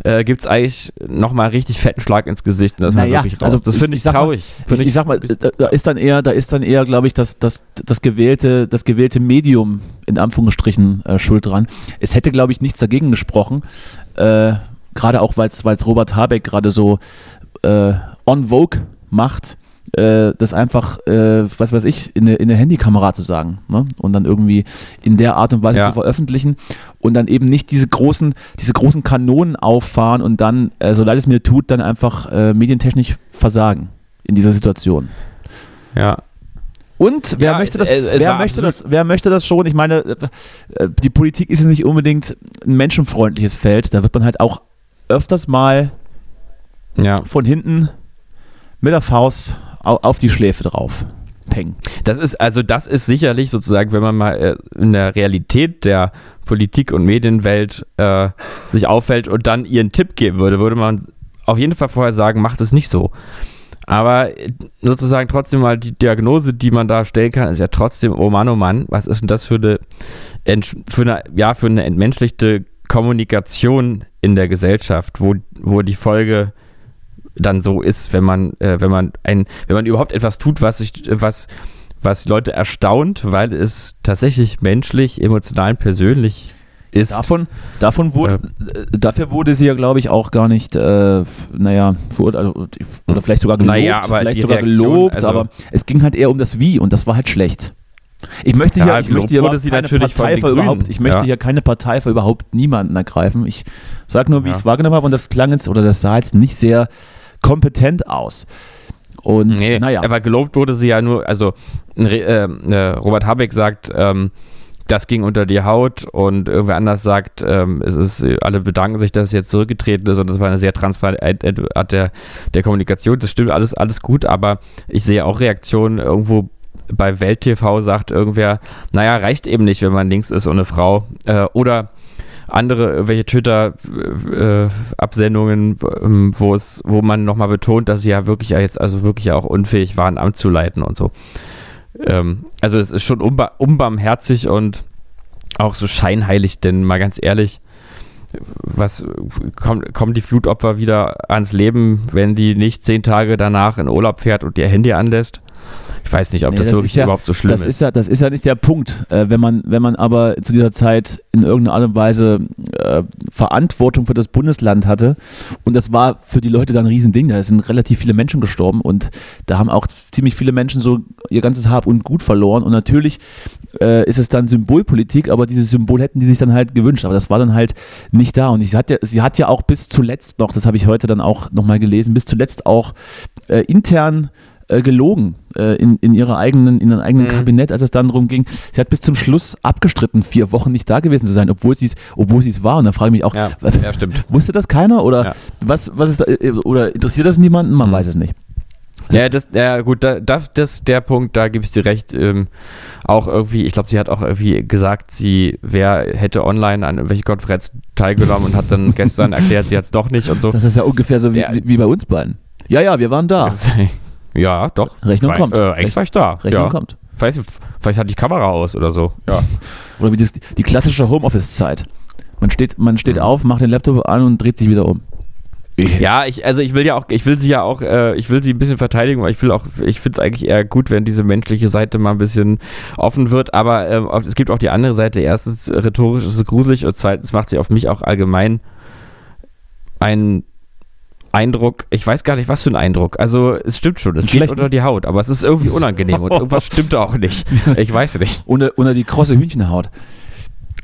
äh, gibt es eigentlich nochmal richtig fetten Schlag ins Gesicht. Und das naja, wirklich raus. Also das finde ich, traurig. Mal, ich, ich, sag mal, da ist dann eher, da ist dann eher, glaube ich, das, das, das, gewählte, das gewählte Medium in Anführungsstrichen äh, schuld dran. Es hätte, glaube ich, nichts dagegen gesprochen. Äh, gerade auch, weil es Robert Habeck gerade so äh, on Vogue macht äh, das einfach, äh, was weiß ich, in eine, in eine Handykamera zu sagen ne? und dann irgendwie in der Art und Weise ja. zu veröffentlichen und dann eben nicht diese großen, diese großen Kanonen auffahren und dann, äh, so leid es mir tut, dann einfach äh, medientechnisch versagen in dieser Situation. Ja, und wer ja, möchte das? Es, es wer möchte das? Wer möchte das schon? Ich meine, äh, die Politik ist ja nicht unbedingt ein menschenfreundliches Feld. Da wird man halt auch öfters mal ja. von hinten mit der Faust auf die Schläfe drauf. Peng. Das ist, also das ist sicherlich sozusagen, wenn man mal äh, in der Realität der Politik- und Medienwelt äh, sich auffällt und dann ihren Tipp geben würde, würde man auf jeden Fall vorher sagen, macht es nicht so. Aber äh, sozusagen trotzdem mal die Diagnose, die man da stellen kann, ist ja trotzdem, oh Mann, oh Mann, was ist denn das für eine, für eine, ja, für eine entmenschlichte Kommunikation in der Gesellschaft, wo, wo die Folge dann so ist, wenn man, äh, wenn man ein, wenn man überhaupt etwas tut, was sich, was, was Leute erstaunt, weil es tatsächlich menschlich, emotional, persönlich ist. Davon, davon wurde, äh, dafür wurde sie ja, glaube ich, auch gar nicht, äh, naja, verurteilt, also, oder vielleicht sogar gelobt, naja, aber vielleicht sogar Reaktion, gelobt, also aber es ging halt eher um das Wie und das war halt schlecht. Ich möchte hier, ja, ich möchte hier wurde sie keine Partei für überhaupt, ich möchte ja. hier keine Partei für überhaupt niemanden ergreifen. Ich sage nur, wie ja. ich es wahrgenommen habe und das klang jetzt oder das sah jetzt nicht sehr kompetent aus. Und nee, naja. Aber gelobt wurde sie ja nur, also äh, äh, Robert Habeck sagt, ähm, das ging unter die Haut und irgendwer anders sagt, ähm, es ist, alle bedanken sich, dass es jetzt zurückgetreten ist und das war eine sehr transparente Art der, der Kommunikation. Das stimmt alles, alles gut, aber ich sehe auch Reaktionen irgendwo bei Welt TV sagt irgendwer, naja, reicht eben nicht, wenn man links ist und eine Frau. Äh, oder andere, welche Twitter-Absendungen, ähm, wo es, wo man nochmal betont, dass sie ja wirklich jetzt also wirklich auch unfähig waren, Amt zu leiten und so. Ähm, also es ist schon unba unbarmherzig und auch so scheinheilig, denn mal ganz ehrlich, was kommt, kommen die Flutopfer wieder ans Leben, wenn die nicht zehn Tage danach in Urlaub fährt und ihr Handy anlässt? Ich weiß nicht, ob nee, das, das, wirklich ja, überhaupt so schlimm das ist. ist. Ja, das ist ja nicht der Punkt. Äh, wenn, man, wenn man aber zu dieser Zeit in irgendeiner Art und Weise äh, Verantwortung für das Bundesland hatte und das war für die Leute dann ein Riesending, da sind relativ viele Menschen gestorben und da haben auch ziemlich viele Menschen so ihr ganzes Hab und Gut verloren und natürlich äh, ist es dann Symbolpolitik, aber dieses Symbol hätten die sich dann halt gewünscht, aber das war dann halt nicht da und sie hat ja, sie hat ja auch bis zuletzt noch, das habe ich heute dann auch nochmal gelesen, bis zuletzt auch äh, intern äh, gelogen äh, in, in ihrer eigenen, in ihrem eigenen mhm. Kabinett, als es dann darum ging. Sie hat bis zum Schluss abgestritten, vier Wochen nicht da gewesen zu sein, obwohl sie es, obwohl es war. Und da frage ich mich auch, ja, ja, stimmt. wusste das keiner oder ja. was, was ist da, äh, oder interessiert das niemanden? Man mhm. weiß es nicht. Ja, das, ja gut, da, das ist der Punkt, da gebe ich dir recht. Ähm, auch irgendwie, ich glaube, sie hat auch irgendwie gesagt, sie wer hätte online an irgendwelche Konferenzen teilgenommen und hat dann gestern [LAUGHS] erklärt, sie hat es doch nicht und so. Das ist ja ungefähr so wie, ja. wie bei uns beiden. Ja, ja, wir waren da. Ja, doch. Rechnung war, kommt. Äh, eigentlich war ich da. Rechnung ja. kommt. Vielleicht, vielleicht hat die Kamera aus oder so. Ja. [LAUGHS] Oder wie die, die klassische Homeoffice-Zeit. Man steht, man steht mhm. auf, macht den Laptop an und dreht sich wieder um. Ja, ich, also ich will ja auch, ich will sie ja auch, äh, ich will sie ein bisschen verteidigen, weil ich will auch, ich finde es eigentlich eher gut, wenn diese menschliche Seite mal ein bisschen offen wird, aber ähm, es gibt auch die andere Seite. Erstens, rhetorisch ist es gruselig und zweitens macht sie auf mich auch allgemein einen Eindruck, ich weiß gar nicht, was für ein Eindruck. Also es stimmt schon, es geht unter die Haut, aber es ist irgendwie [LAUGHS] unangenehm und irgendwas stimmt auch nicht. [LAUGHS] Ich weiß nicht. Unter, unter die krosse Hühnchenhaut.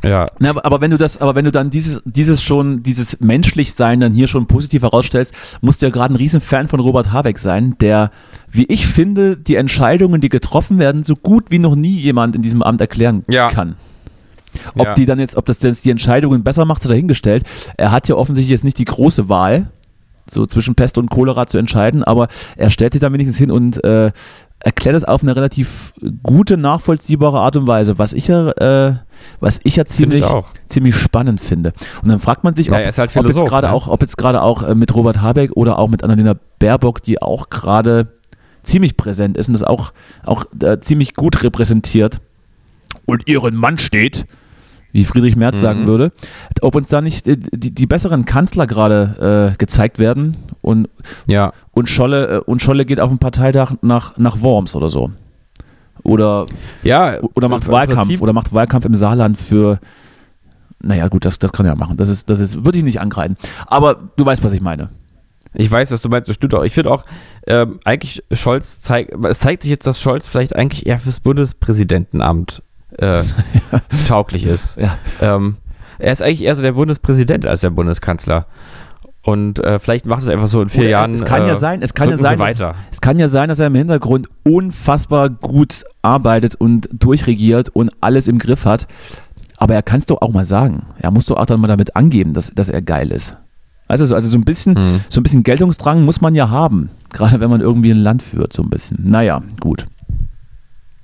Ja. Na, aber, aber, wenn du das, aber wenn du dann dieses, dieses schon, dieses Menschlichsein dann hier schon positiv herausstellst, musst du ja gerade ein Riesenfan von Robert Habeck sein, der, wie ich finde, die Entscheidungen, die getroffen werden, so gut wie noch nie jemand in diesem Amt erklären ja. kann. Ob ja. die dann jetzt, ob das jetzt die Entscheidungen besser macht, sei dahingestellt. Er hat ja offensichtlich jetzt nicht die große Wahl so zwischen Pest und Cholera zu entscheiden, aber er stellt sich da wenigstens hin und äh, erklärt es auf eine relativ gute, nachvollziehbare Art und Weise, was ich ja, äh, was ich ja ziemlich, ich ziemlich spannend finde. Und dann fragt man sich, ja, ob, halt ob, jetzt gerade ne? auch, ob jetzt gerade auch äh, mit Robert Habeck oder auch mit Annalena Baerbock, die auch gerade ziemlich präsent ist und das auch, auch äh, ziemlich gut repräsentiert und ihren Mann steht, wie Friedrich Merz mhm. sagen würde, ob uns da nicht die, die besseren Kanzler gerade äh, gezeigt werden und, ja. und, Scholle, äh, und Scholle geht auf den Parteitag nach, nach Worms oder so. Oder, ja, oder macht Wahlkampf Prinzip. oder macht Wahlkampf im Saarland für naja, gut, das, das kann er machen. Das ist, das ist, würde ich nicht angreifen. Aber du weißt, was ich meine. Ich weiß, was du meinst, das stimmt auch. Ich finde auch, ähm, eigentlich Scholz zeigt, es zeigt sich jetzt, dass Scholz vielleicht eigentlich eher fürs Bundespräsidentenamt äh, [LAUGHS] tauglich ist. Ja. Ähm, er ist eigentlich eher so der Bundespräsident als der Bundeskanzler. Und äh, vielleicht macht es einfach so in vier Oder Jahren. Es kann ja äh, sein, es kann ja sein, weiter. Es, kann ja sein, dass er im Hintergrund unfassbar gut arbeitet und durchregiert und alles im Griff hat. Aber er kann es doch auch mal sagen. Er muss doch auch dann mal damit angeben, dass, dass er geil ist. Also so, also so ein bisschen, mhm. so ein bisschen Geltungsdrang muss man ja haben. Gerade wenn man irgendwie ein Land führt, so ein bisschen. Naja, gut.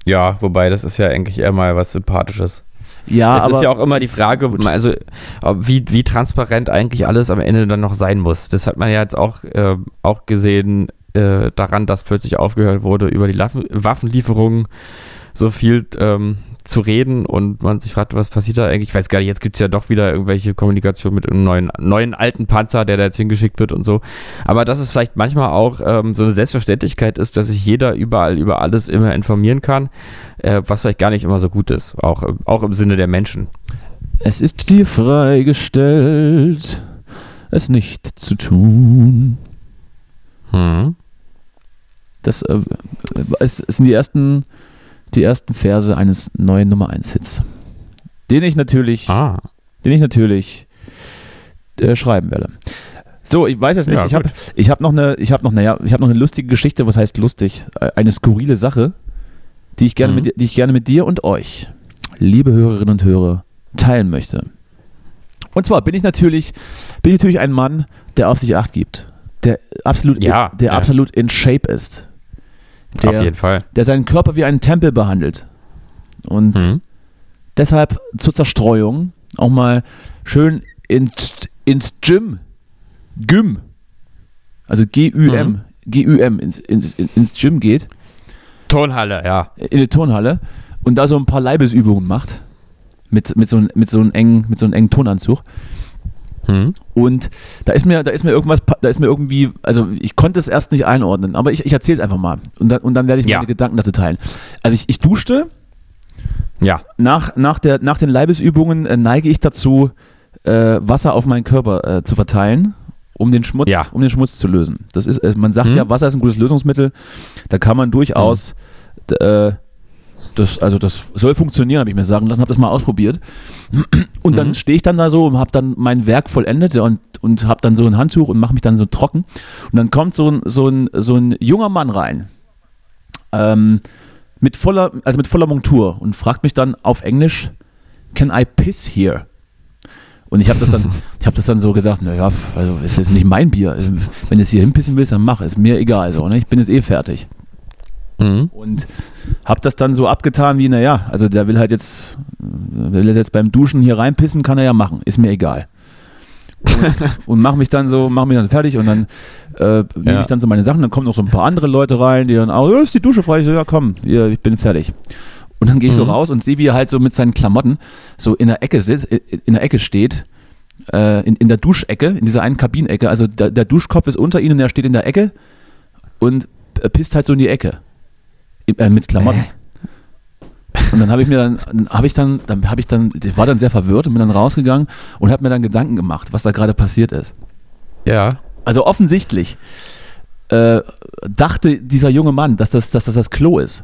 Ja, wobei das ist ja eigentlich eher mal was Sympathisches. Ja, es aber ist ja auch immer die Frage, also wie, wie transparent eigentlich alles am Ende dann noch sein muss. Das hat man ja jetzt auch, äh, auch gesehen äh, daran, dass plötzlich aufgehört wurde, über die Waffenlieferungen so viel ähm, zu reden und man sich fragt, was passiert da eigentlich? Ich weiß gar nicht, jetzt gibt es ja doch wieder irgendwelche Kommunikation mit einem neuen, neuen alten Panzer, der da jetzt hingeschickt wird und so. Aber dass es vielleicht manchmal auch ähm, so eine Selbstverständlichkeit ist, dass sich jeder überall über alles immer informieren kann, äh, was vielleicht gar nicht immer so gut ist, auch, auch im Sinne der Menschen. Es ist dir freigestellt, es nicht zu tun. Hm. Das äh, es, es sind die ersten die ersten Verse eines neuen Nummer 1 Hits. Den ich natürlich, ah. den ich natürlich äh, schreiben werde. So, ich weiß es nicht. Ja, ich habe ich hab noch eine, ich habe noch, naja, ich habe noch eine lustige Geschichte. Was heißt lustig? Äh, eine skurrile Sache, die ich gerne, mhm. mit, die ich gerne mit dir und euch, liebe Hörerinnen und Hörer, teilen möchte. Und zwar bin ich natürlich, bin ich natürlich ein Mann, der auf sich Acht gibt, der absolut, ja, der ja. absolut in Shape ist, der, Auf jeden Fall. Der seinen Körper wie einen Tempel behandelt. Und mhm. deshalb zur Zerstreuung auch mal schön ins, ins Gym, Gym, also G-U-M, Mhm. G-U-M, ins, ins, ins Gym geht, Turnhalle, ja. in die Turnhalle und da so ein paar Leibesübungen macht. Mit, mit, so, einem- mit, so einem engen, mit so einem engen Turnanzug. Hm. Und da ist mir, da ist mir irgendwas, da ist mir irgendwie, also ich konnte es erst nicht einordnen, aber ich, ich erzähle es einfach mal. Und dann, und dann werde ich Ja. meine Gedanken dazu teilen. Also ich, ich duschte, Ja. nach, nach, der, nach den Leibesübungen äh, neige ich dazu, äh, Wasser auf meinen Körper äh, zu verteilen, um den Schmutz, Ja. um den Schmutz zu lösen. Das ist, äh, man sagt Mhm. ja, Wasser ist ein gutes Lösungsmittel. Da kann man durchaus, d- äh, das, also das soll funktionieren, habe ich mir sagen lassen, habe das mal ausprobiert. Und dann Mhm. stehe ich dann da so und habe dann mein Werk vollendet und, und habe dann so ein Handtuch und mache mich dann so trocken. Und dann kommt so ein, so ein, so ein junger Mann rein. Ähm, mit voller, also mit voller Montur und fragt mich dann auf Englisch, can I piss here? Und ich habe das dann, [LAUGHS] ich habe das dann so gedacht, naja, also es ist nicht mein Bier. Wenn du es hier hinpissen willst, dann mach, ist mir egal so, ne? Ich bin jetzt eh fertig. Mhm. Und habe das dann so abgetan wie, naja, also der will halt jetzt, der will jetzt beim Duschen hier reinpissen, kann er ja machen, ist mir egal. Und, [LAUGHS] und mach mich dann so, mach mich dann fertig und dann äh, nehme Ja. ich dann so meine Sachen, dann kommen noch so ein paar andere Leute rein, die dann auch, "Ja, ist die Dusche frei? Ich so, ja komm, hier, ich bin fertig. Und dann gehe ich so Mhm. raus und sehe, wie er halt so mit seinen Klamotten so in der Ecke sitzt, in der Ecke steht, äh, in, in der Duschecke, in dieser einen Kabinenecke. Also der, der Duschkopf ist unter ihnen und er steht in der Ecke und äh, pisst halt so in die Ecke. Äh, mit Klamotten. Und dann habe ich mir dann, habe ich dann, dann habe ich dann, war dann sehr verwirrt und bin dann rausgegangen und habe mir dann Gedanken gemacht, was da gerade passiert ist. Ja. Also offensichtlich äh, dachte dieser junge Mann, dass das, dass das das Klo ist.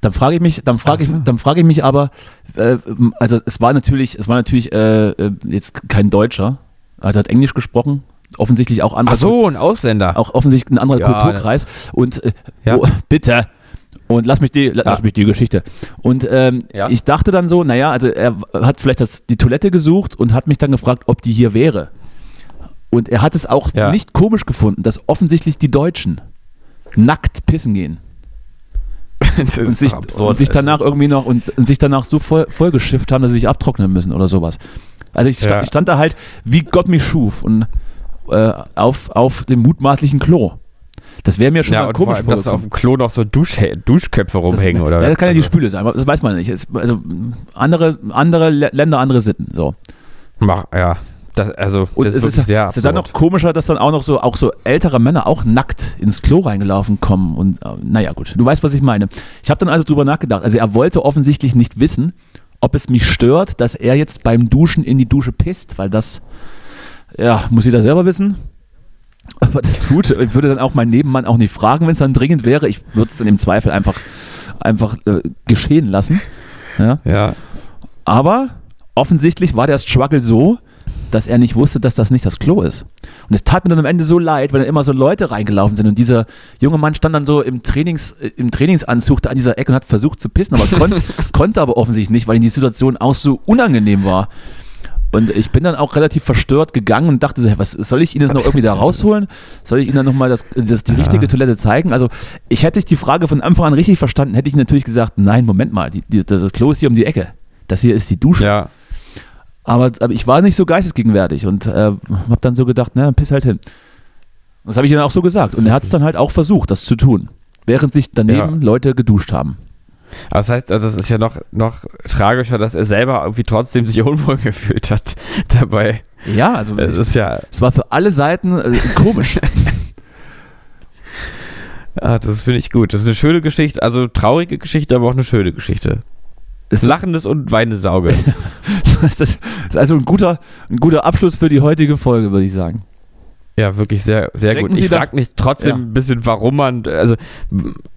Dann frage ich mich, dann frage so. ich, dann frage ich mich aber, äh, also es war natürlich, es war natürlich äh, äh, jetzt kein Deutscher, also hat Englisch gesprochen, offensichtlich auch andere Ach so, ein Ausländer. auch offensichtlich ein anderer Ja, Kulturkreis. Und äh, Ja. oh, bitte. Und lass mich die, la- lass Ja. mich die Geschichte. Und ähm, Ja. ich dachte dann so, naja, also er hat vielleicht das, die Toilette gesucht und hat mich dann gefragt, ob die hier wäre. Und er hat es auch Ja. nicht komisch gefunden, dass offensichtlich die Deutschen nackt pissen gehen [LAUGHS] und sich, absurd. und sich danach irgendwie noch und, und sich danach so voll, vollgeschifft haben, dass sie sich abtrocknen müssen oder sowas. Also ich, sta Ja. ich stand da halt, wie Gott mich schuf und äh, auf, auf dem mutmaßlichen Klo. Das wäre mir schon ja, vor komisch allem, dass da auf dem Klo noch so Dusch Duschköpfe rumhängen, das, oder? Ja, das kann ja die Also, Spüle sein, aber das weiß man nicht. Also andere, andere Lä- Länder, andere Sitten. So. Mach, ja. Das, also, Und das es ist ist, sehr es ist dann noch komischer, dass dann auch noch so, auch so ältere Männer auch nackt ins Klo reingelaufen kommen. Und äh, naja, gut, du weißt, was ich meine. Ich habe dann also drüber nachgedacht. Also er wollte offensichtlich nicht wissen, ob es mich stört, dass er jetzt beim Duschen in die Dusche pisst, weil das, ja, muss jeder selber wissen. Aber das tut, ich würde dann auch meinen Nebenmann auch nicht fragen, wenn es dann dringend wäre. Ich würde es dann im Zweifel einfach, einfach äh, geschehen lassen. Ja. Ja. Aber offensichtlich war der Struggle so, dass er nicht wusste, dass das nicht das Klo ist. Und es tat mir dann am Ende so leid, weil dann immer so Leute reingelaufen sind und dieser junge Mann stand dann so im, Trainings, äh, im Trainingsanzug da an dieser Ecke und hat versucht zu pissen, aber konnt, [LAUGHS] konnte aber offensichtlich nicht, weil ihm die Situation auch so unangenehm war. Und ich bin dann auch relativ verstört gegangen und dachte so, was soll ich Ihnen das noch irgendwie da [LAUGHS] rausholen? Soll ich Ihnen dann nochmal das, das, die Ja. richtige Toilette zeigen? Also ich hätte ich die Frage von Anfang an richtig verstanden, hätte ich natürlich gesagt, nein, Moment mal, die, die, das Klo ist hier um die Ecke. Das hier ist die Dusche. Ja. Aber, aber ich war nicht so geistesgegenwärtig und äh, habe dann so gedacht, na, piss halt hin. Das habe ich ihm auch so gesagt. Und er hat es dann halt auch versucht, das zu tun. Während sich daneben Ja. Leute geduscht haben. Aber das heißt, also das ist ja noch, noch tragischer, dass er selber irgendwie trotzdem sich [LAUGHS] unwohl gefühlt hat dabei. Ja, also Es ist ja, es war für alle Seiten äh, komisch. [LAUGHS] ah, das finde ich gut. Das ist eine schöne Geschichte, also traurige Geschichte, aber auch eine schöne Geschichte. Es ist, Lachendes und weinendes Auge. [LAUGHS] das ist also ein guter, ein guter Abschluss für die heutige Folge, würde ich sagen. Ja, wirklich sehr, sehr Denken gut. Ich frage mich trotzdem Ja. ein bisschen, warum man, also,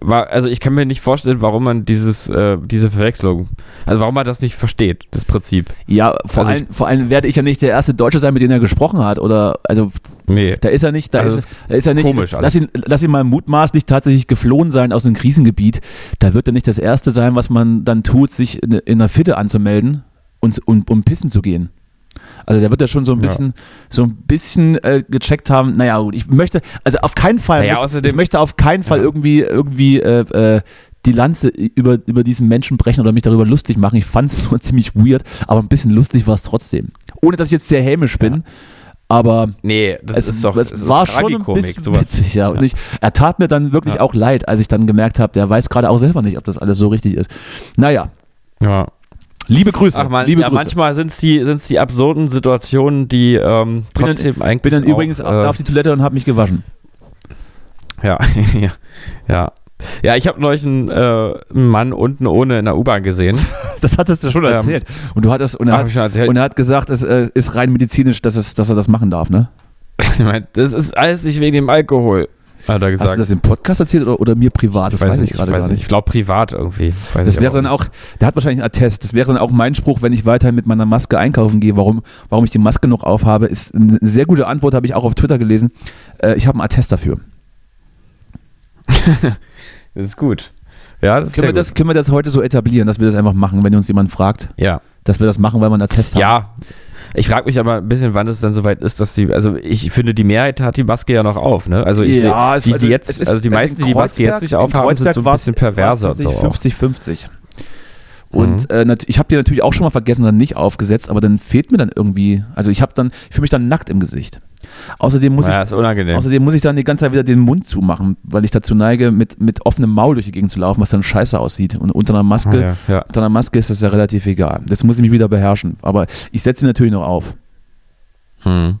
war, also ich kann mir nicht vorstellen, warum man dieses, äh, diese Verwechslung, also warum man das nicht versteht, das Prinzip. Ja, vor, Also ich- allem, vor allem werde ich ja nicht der erste Deutsche sein, mit dem er gesprochen hat. Oder also Nee. da ist er nicht, da Also ist, da ist er nicht. komisch lass ihn, lass ihn mal mutmaßlich tatsächlich geflohen sein aus einem Krisengebiet. Da wird er nicht das Erste sein, was man dann tut, sich in, in einer Fitte anzumelden und, und um pissen zu gehen. Also da wird er schon so ein Ja. bisschen, so ein bisschen äh, gecheckt haben. Naja, gut, ich möchte, also auf keinen Fall, Naja, möchte, außerdem- ich möchte auf keinen Fall Ja. irgendwie, irgendwie äh, äh, die Lanze über, über diesen Menschen brechen oder mich darüber lustig machen. Ich fand es [LAUGHS] nur ziemlich weird, aber ein bisschen lustig war es trotzdem. ohne dass ich jetzt sehr hämisch bin. Ja. Aber Nee, das es, ist doch es das ist war schon ein bisschen sowas. witzig, ja. Und ich, er tat mir dann wirklich Ja. auch leid, als ich dann gemerkt habe, der weiß gerade auch selber nicht, ob das alles so richtig ist. Naja, Ja. Liebe Grüße. Ach man, liebe ja, Grüße. manchmal sind es die, sind's die absurden Situationen, die ähm, Bin dann- trotzdem eigentlich. bin dann auch, übrigens äh, auf die Toilette und habe mich gewaschen. Ja, [LAUGHS] ja, ja. Ja, ich habe neulich einen, äh, einen Mann unten ohne in der U-Bahn gesehen. [LAUGHS] Das hattest du schon Ähm, erzählt. Und du hattest und er, hat, ich schon erzählt. und er hat gesagt, es äh, ist rein medizinisch, dass, es, dass er das machen darf, ne? [LAUGHS] Ich mein, das ist alles nicht wegen dem Alkohol, hat er Hast gesagt. du das im Podcast erzählt oder, oder mir privat? Das weiß, ich gerade weiß gar nicht. nicht. Ich glaube privat irgendwie. Weiß Das ich wäre dann auch, der hat wahrscheinlich einen Attest, das wäre dann auch mein Spruch, wenn ich weiterhin mit meiner Maske einkaufen gehe, warum, warum ich die Maske noch aufhabe, ist eine sehr gute Antwort, habe ich auch auf Twitter gelesen. Äh, ich habe einen Attest dafür. [LAUGHS] Das ist gut. Ja, das Können wir, sehr das, können wir das heute so etablieren, dass wir das einfach machen, wenn uns jemand fragt, gut. Ja. Dass wir das machen, weil wir einen Attest haben? Ja. Ich frage mich aber ein bisschen, wann es dann soweit ist, dass die, also ich finde, die Mehrheit hat die Maske ja noch auf, ne? Also ich Ja, sehe, die, also die jetzt, es ist- also die also meisten, die die Maske jetzt nicht aufhaben, sind so ein bisschen perverser. war's und so auch. 50-50. Und Mhm. äh, ich habe die natürlich auch schon mal vergessen und dann nicht aufgesetzt, aber dann fehlt mir dann irgendwie, also ich habe dann, ich fühle mich dann nackt im Gesicht. Außerdem muss Ja, ich. Außerdem muss ich dann die ganze Zeit wieder den Mund zumachen, weil ich dazu neige, mit, mit offenem Maul durch die Gegend zu laufen, was dann scheiße aussieht. Und unter einer Maske, Ah, ja, ja. unter einer Maske ist das ja relativ egal. Das muss ich mich wieder beherrschen. Aber ich setze sie natürlich noch auf. Hm.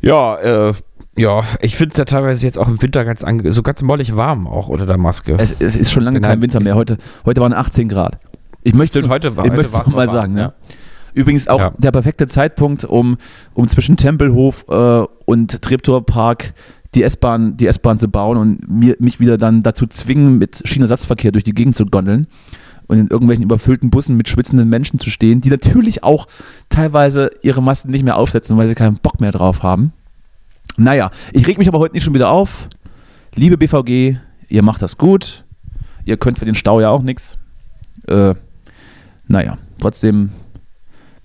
Ja, äh, ja, ich finde es ja teilweise jetzt auch im Winter ganz so ganz mollig warm auch unter der Maske. Es, es ist schon lange Bin kein halt- Winter mehr. Heute, heute waren 18 Grad. Ich möchte heute heute es noch mal sagen. Ne? Übrigens auch Ja. der perfekte Zeitpunkt, um, um zwischen Tempelhof äh, und Treptower Park die S-Bahn die S-Bahn zu bauen und mir, mich wieder dann dazu zwingen, mit Schienenersatzverkehr durch die Gegend zu gondeln und in irgendwelchen überfüllten Bussen mit schwitzenden Menschen zu stehen, die natürlich auch teilweise ihre Masken nicht mehr aufsetzen, weil sie keinen Bock mehr drauf haben. Naja, ich reg mich aber heute nicht schon wieder auf. Liebe BVG, ihr macht das gut. Ihr könnt für den Stau ja auch nichts. Äh, naja, trotzdem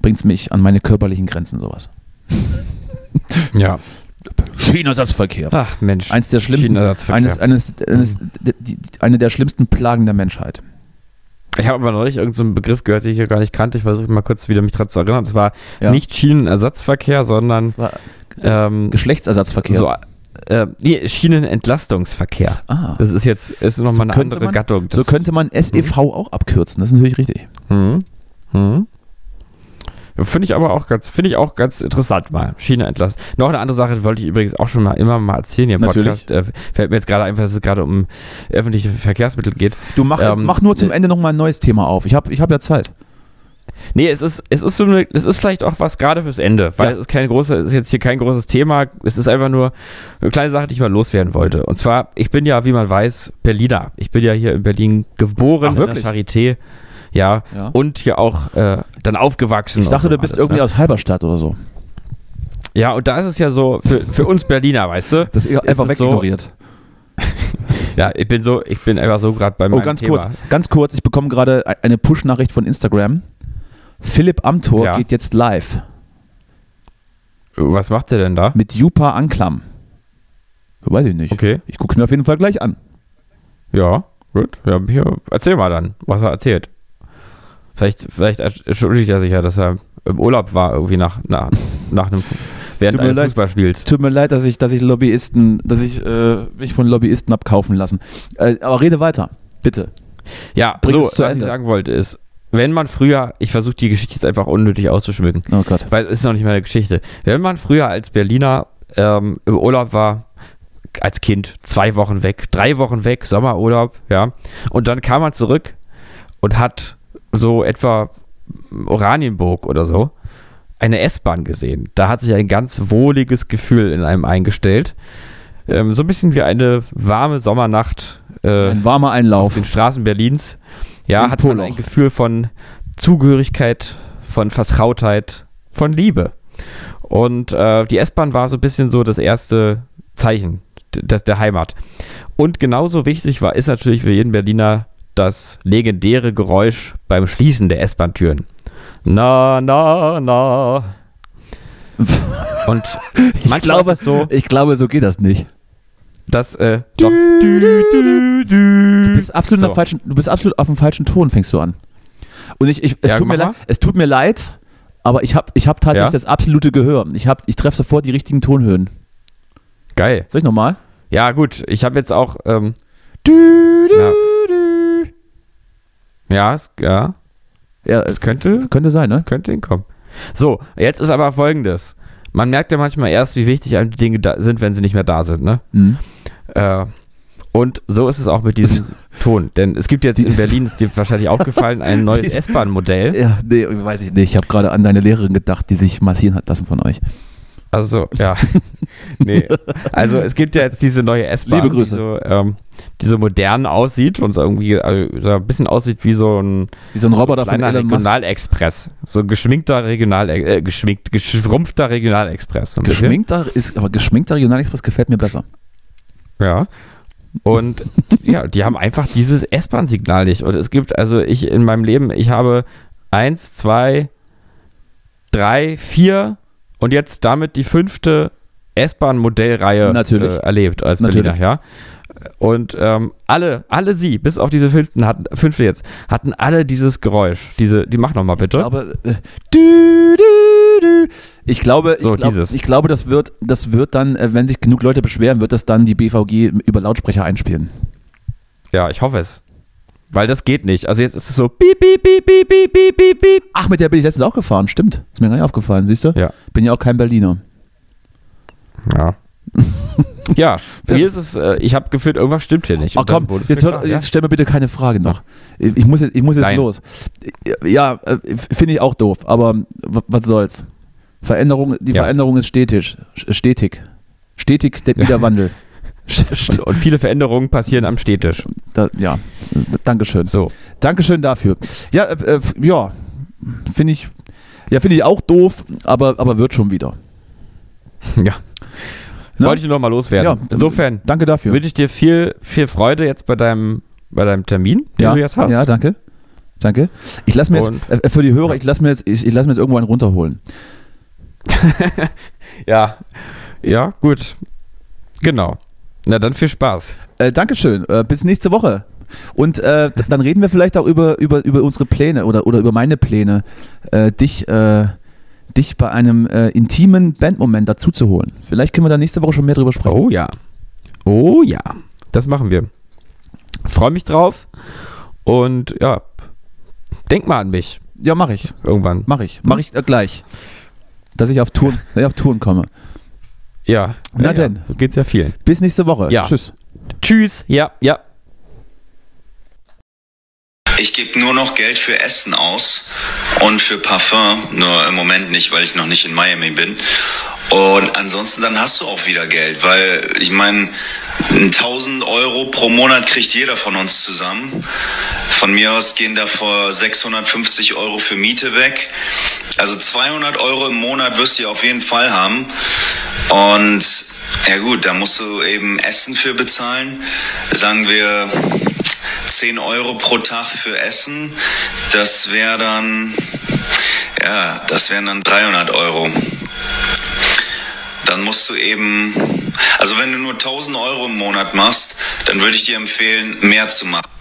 bringt es mich an meine körperlichen Grenzen sowas. [LAUGHS] Ja. Schienenersatzverkehr. Ach Mensch. Eins der schlimmsten, Schienenersatzverkehr. eines, eines, eines, die, die, eine der schlimmsten Plagen der Menschheit. Ich habe aber neulich irgendeinen Begriff gehört, den ich hier gar nicht kannte. Ich versuche mal kurz wieder mich daran zu erinnern. Das war Ja. nicht Schienenersatzverkehr, sondern war ähm, Geschlechtsersatzverkehr. so, äh, nee, Schienenentlastungsverkehr. ah, Das ist jetzt ist nochmal So eine andere man- Gattung. so Das- könnte man SEV auch abkürzen. Das ist natürlich richtig. Hm. Hm. Finde ich aber auch ganz, finde ich auch ganz interessant mal. Schiene entlassen. Noch eine andere Sache wollte ich übrigens auch schon mal immer mal erzählen hier im Natürlich. Podcast. Äh, fällt mir jetzt gerade ein, dass es gerade um öffentliche Verkehrsmittel geht. Du mach, Ähm, mach nur zum Ende nochmal ein neues Thema auf. Ich habe ich hab ja Zeit. Nee, es ist, es ist so eine, es ist vielleicht auch was gerade fürs Ende, weil Ja. es ist kein großer, es ist jetzt hier kein großes Thema. Es ist einfach nur eine kleine Sache, die ich mal loswerden wollte. Und zwar, ich bin ja, wie man weiß, Berliner. Ich bin ja hier in Berlin geboren, Ach, wirklich? in der Charité. Ja, Ja. und hier auch äh, dann aufgewachsen. Ich dachte, so du bist alles, irgendwie ne? aus Halberstadt oder so. Ja, und da ist es ja so, für, für uns Berliner, weißt du? Das ist einfach es so- wegignoriert. [LAUGHS] Ja, ich bin so, ich bin einfach so gerade bei meinem Oh, ganz Thema. kurz, ganz kurz. Ich bekomme gerade e- eine Push-Nachricht von Instagram. Philipp Amthor Ja. geht jetzt live Was macht der denn da? mit Jupa Anklam. Weiß ich nicht. Okay, Ich gucke mir auf jeden Fall gleich an. ja, gut. Ja, hier, erzähl mal dann, was er erzählt. Vielleicht, vielleicht entschuldigt er sich ja, dass er im Urlaub war, irgendwie nach, nach, nach einem, während eines leid. Fußballspiels. Tut mir leid, dass ich, dass ich Lobbyisten, dass ich äh, mich von Lobbyisten hab kaufen lassen. Äh, aber rede weiter, bitte. Ja, Bring so, was Ende. ich sagen wollte ist, wenn man früher, ich versuche die Geschichte jetzt einfach unnötig auszuschmücken, Oh Gott. weil es ist noch nicht meine Geschichte. Wenn man früher als Berliner ähm, im Urlaub war, als Kind, zwei Wochen weg, drei Wochen weg, Sommerurlaub, ja, und dann kam man zurück und hat so etwa Oranienburg oder so eine S-Bahn gesehen. Da hat sich ein ganz wohliges Gefühl in einem eingestellt. Ähm, so ein bisschen wie eine warme Sommernacht äh, Ein warmer auf Einlauf. den Straßen Berlins. Ja, Ins hat man Poloch. ein Gefühl von Zugehörigkeit, von Vertrautheit, von Liebe. Und äh, die S-Bahn war so ein bisschen so das erste Zeichen der, der Heimat. Und genauso wichtig war, ist natürlich für jeden Berliner das legendäre Geräusch beim Schließen der S-Bahn-Türen. Na, na, na. [LAUGHS] Und manchmal glaube, ist es so, Ich glaube, so geht das nicht. dass äh, doch, Du bist absolut, So. auf falschen, du bist absolut auf dem falschen Ton, fängst du an. Und ich, ich, es, Ja, tut mir leid, es tut mir leid, aber ich habe ich hab tatsächlich Ja? das absolute Gehör. Ich, hab- ich treffe sofort die richtigen Tonhöhen. Geil. Soll ich nochmal? Ja, gut. Ich habe jetzt auch, ähm, Du, du, Ja. Ja, es, ja, Ja, es es könnte, könnte sein, ne? könnte hinkommen. So, jetzt ist aber folgendes. Man merkt ja manchmal erst, wie wichtig einem die Dinge sind, wenn sie nicht mehr da sind, ne? Mhm. Äh, und so ist es auch mit diesem [LAUGHS] Ton. Denn es gibt jetzt in Berlin, ist dir wahrscheinlich aufgefallen, ein [LAUGHS] neues S-Bahn-Modell. Ja, nee, weiß ich nicht. Ich habe gerade an deine Lehrerin gedacht, die sich massieren hat lassen von euch. Also, ja. [LAUGHS] nee. Also, es gibt ja jetzt diese neue S-Bahn. Die, so, ähm, die so modern aussieht und so irgendwie also, so ein bisschen aussieht wie so ein Wie so ein Roboter von kleiner Musk. Regionalexpress. So ein geschminkter Regional, äh, geschminkt, geschrumpfter Regionalexpress. ein. Geschminkter ist, aber geschminkter Regionalexpress gefällt mir besser. Ja. Und [LAUGHS] ja, die haben einfach dieses S-Bahn-Signal nicht. Und es gibt, also ich in meinem Leben, ich habe eins, zwei, drei, vier und jetzt damit die fünfte S-Bahn-Modellreihe äh, erlebt als Natürlich. Berliner, ja. Und ähm, alle, alle sie, bis auf diese fünften hatten, fünfte jetzt, hatten alle dieses Geräusch. Diese, die mach noch mal bitte. Aber äh, du, du, du. ich glaube, So, ich, glaub, dieses. ich glaube, das wird, das wird dann, äh, wenn sich genug Leute beschweren, wird das dann die BVG über Lautsprecher einspielen. Ja, ich hoffe es. Weil das geht nicht. Also jetzt ist es so piep, piep, piep, piep, piep, piep, piep, piep. Ach, mit der bin ich letztens auch gefahren, stimmt. Ist mir gar nicht aufgefallen, siehst du? Ja. Bin ja auch kein Berliner. Ja. [LAUGHS] ja, hier ist es, äh, ich habe gefühlt, irgendwas stimmt hier nicht. Ach Und dann komm, wurde es jetzt, mir hör, klar, jetzt stell mir bitte keine Frage noch. Ich muss jetzt, ich muss jetzt Nein. los. Ja, äh, finde ich auch doof, aber was soll's. Veränderung, die Ja. Veränderung ist stetig. Stetig. Stetig der Ja. Wiederwandel. [LAUGHS] Und, und viele Veränderungen passieren am Städtisch. Da, ja, Dankeschön. So. Dankeschön dafür. Ja, äh, äh, ja, finde ich, ja, finde ich auch doof, aber, aber wird schon wieder. Ja. Ne? Wollte ich nur noch mal loswerden. Ja. Insofern Danke dafür. wünsche ich dir viel, viel Freude jetzt bei deinem, bei deinem Termin, den ja, du jetzt hast. ja, danke. Danke. Ich lasse mir Und- jetzt, äh, für die Hörer, ich lasse mir jetzt, ich, ich lasse mir jetzt irgendwo einen runterholen. [LAUGHS] ja. Ja, gut. Genau. Na dann viel Spaß. Äh, Dankeschön. Äh, bis nächste Woche. Und äh, dann reden wir vielleicht auch über, über, über unsere Pläne oder, oder über meine Pläne, äh, dich, äh, dich bei einem äh, intimen Bandmoment dazu zu holen. Vielleicht können wir da nächste Woche schon mehr drüber sprechen. Oh ja. Oh ja. Das machen wir. Freue mich drauf. Und ja, denk mal an mich Ja, mache ich. irgendwann. Mache ich. Mache ich gleich. Dass ich auf Touren, [LAUGHS] dass ich auf Touren komme. Ja. Na ja, denn. Ja. So geht's ja vielen. Bis nächste Woche. Ja. Tschüss. Tschüss. Ja, ja. Ich gebe nur noch Geld für Essen aus und für Parfum, nur im Moment nicht, weil ich noch nicht in Miami bin. Und ansonsten dann hast du auch wieder Geld, weil ich meine, 1000 Euro pro Monat kriegt jeder von uns zusammen. Von mir aus gehen davor 650 Euro für Miete weg. Also 200 Euro im Monat wirst du auf jeden Fall haben. Und ja gut, da musst du eben Essen für bezahlen. Sagen wir 10 Euro pro Tag für Essen. Das wäre dann, ja, das wären dann 300 Euro. Dann musst du eben, also wenn du nur 1000 Euro im Monat machst, dann würde ich dir empfehlen, mehr zu machen.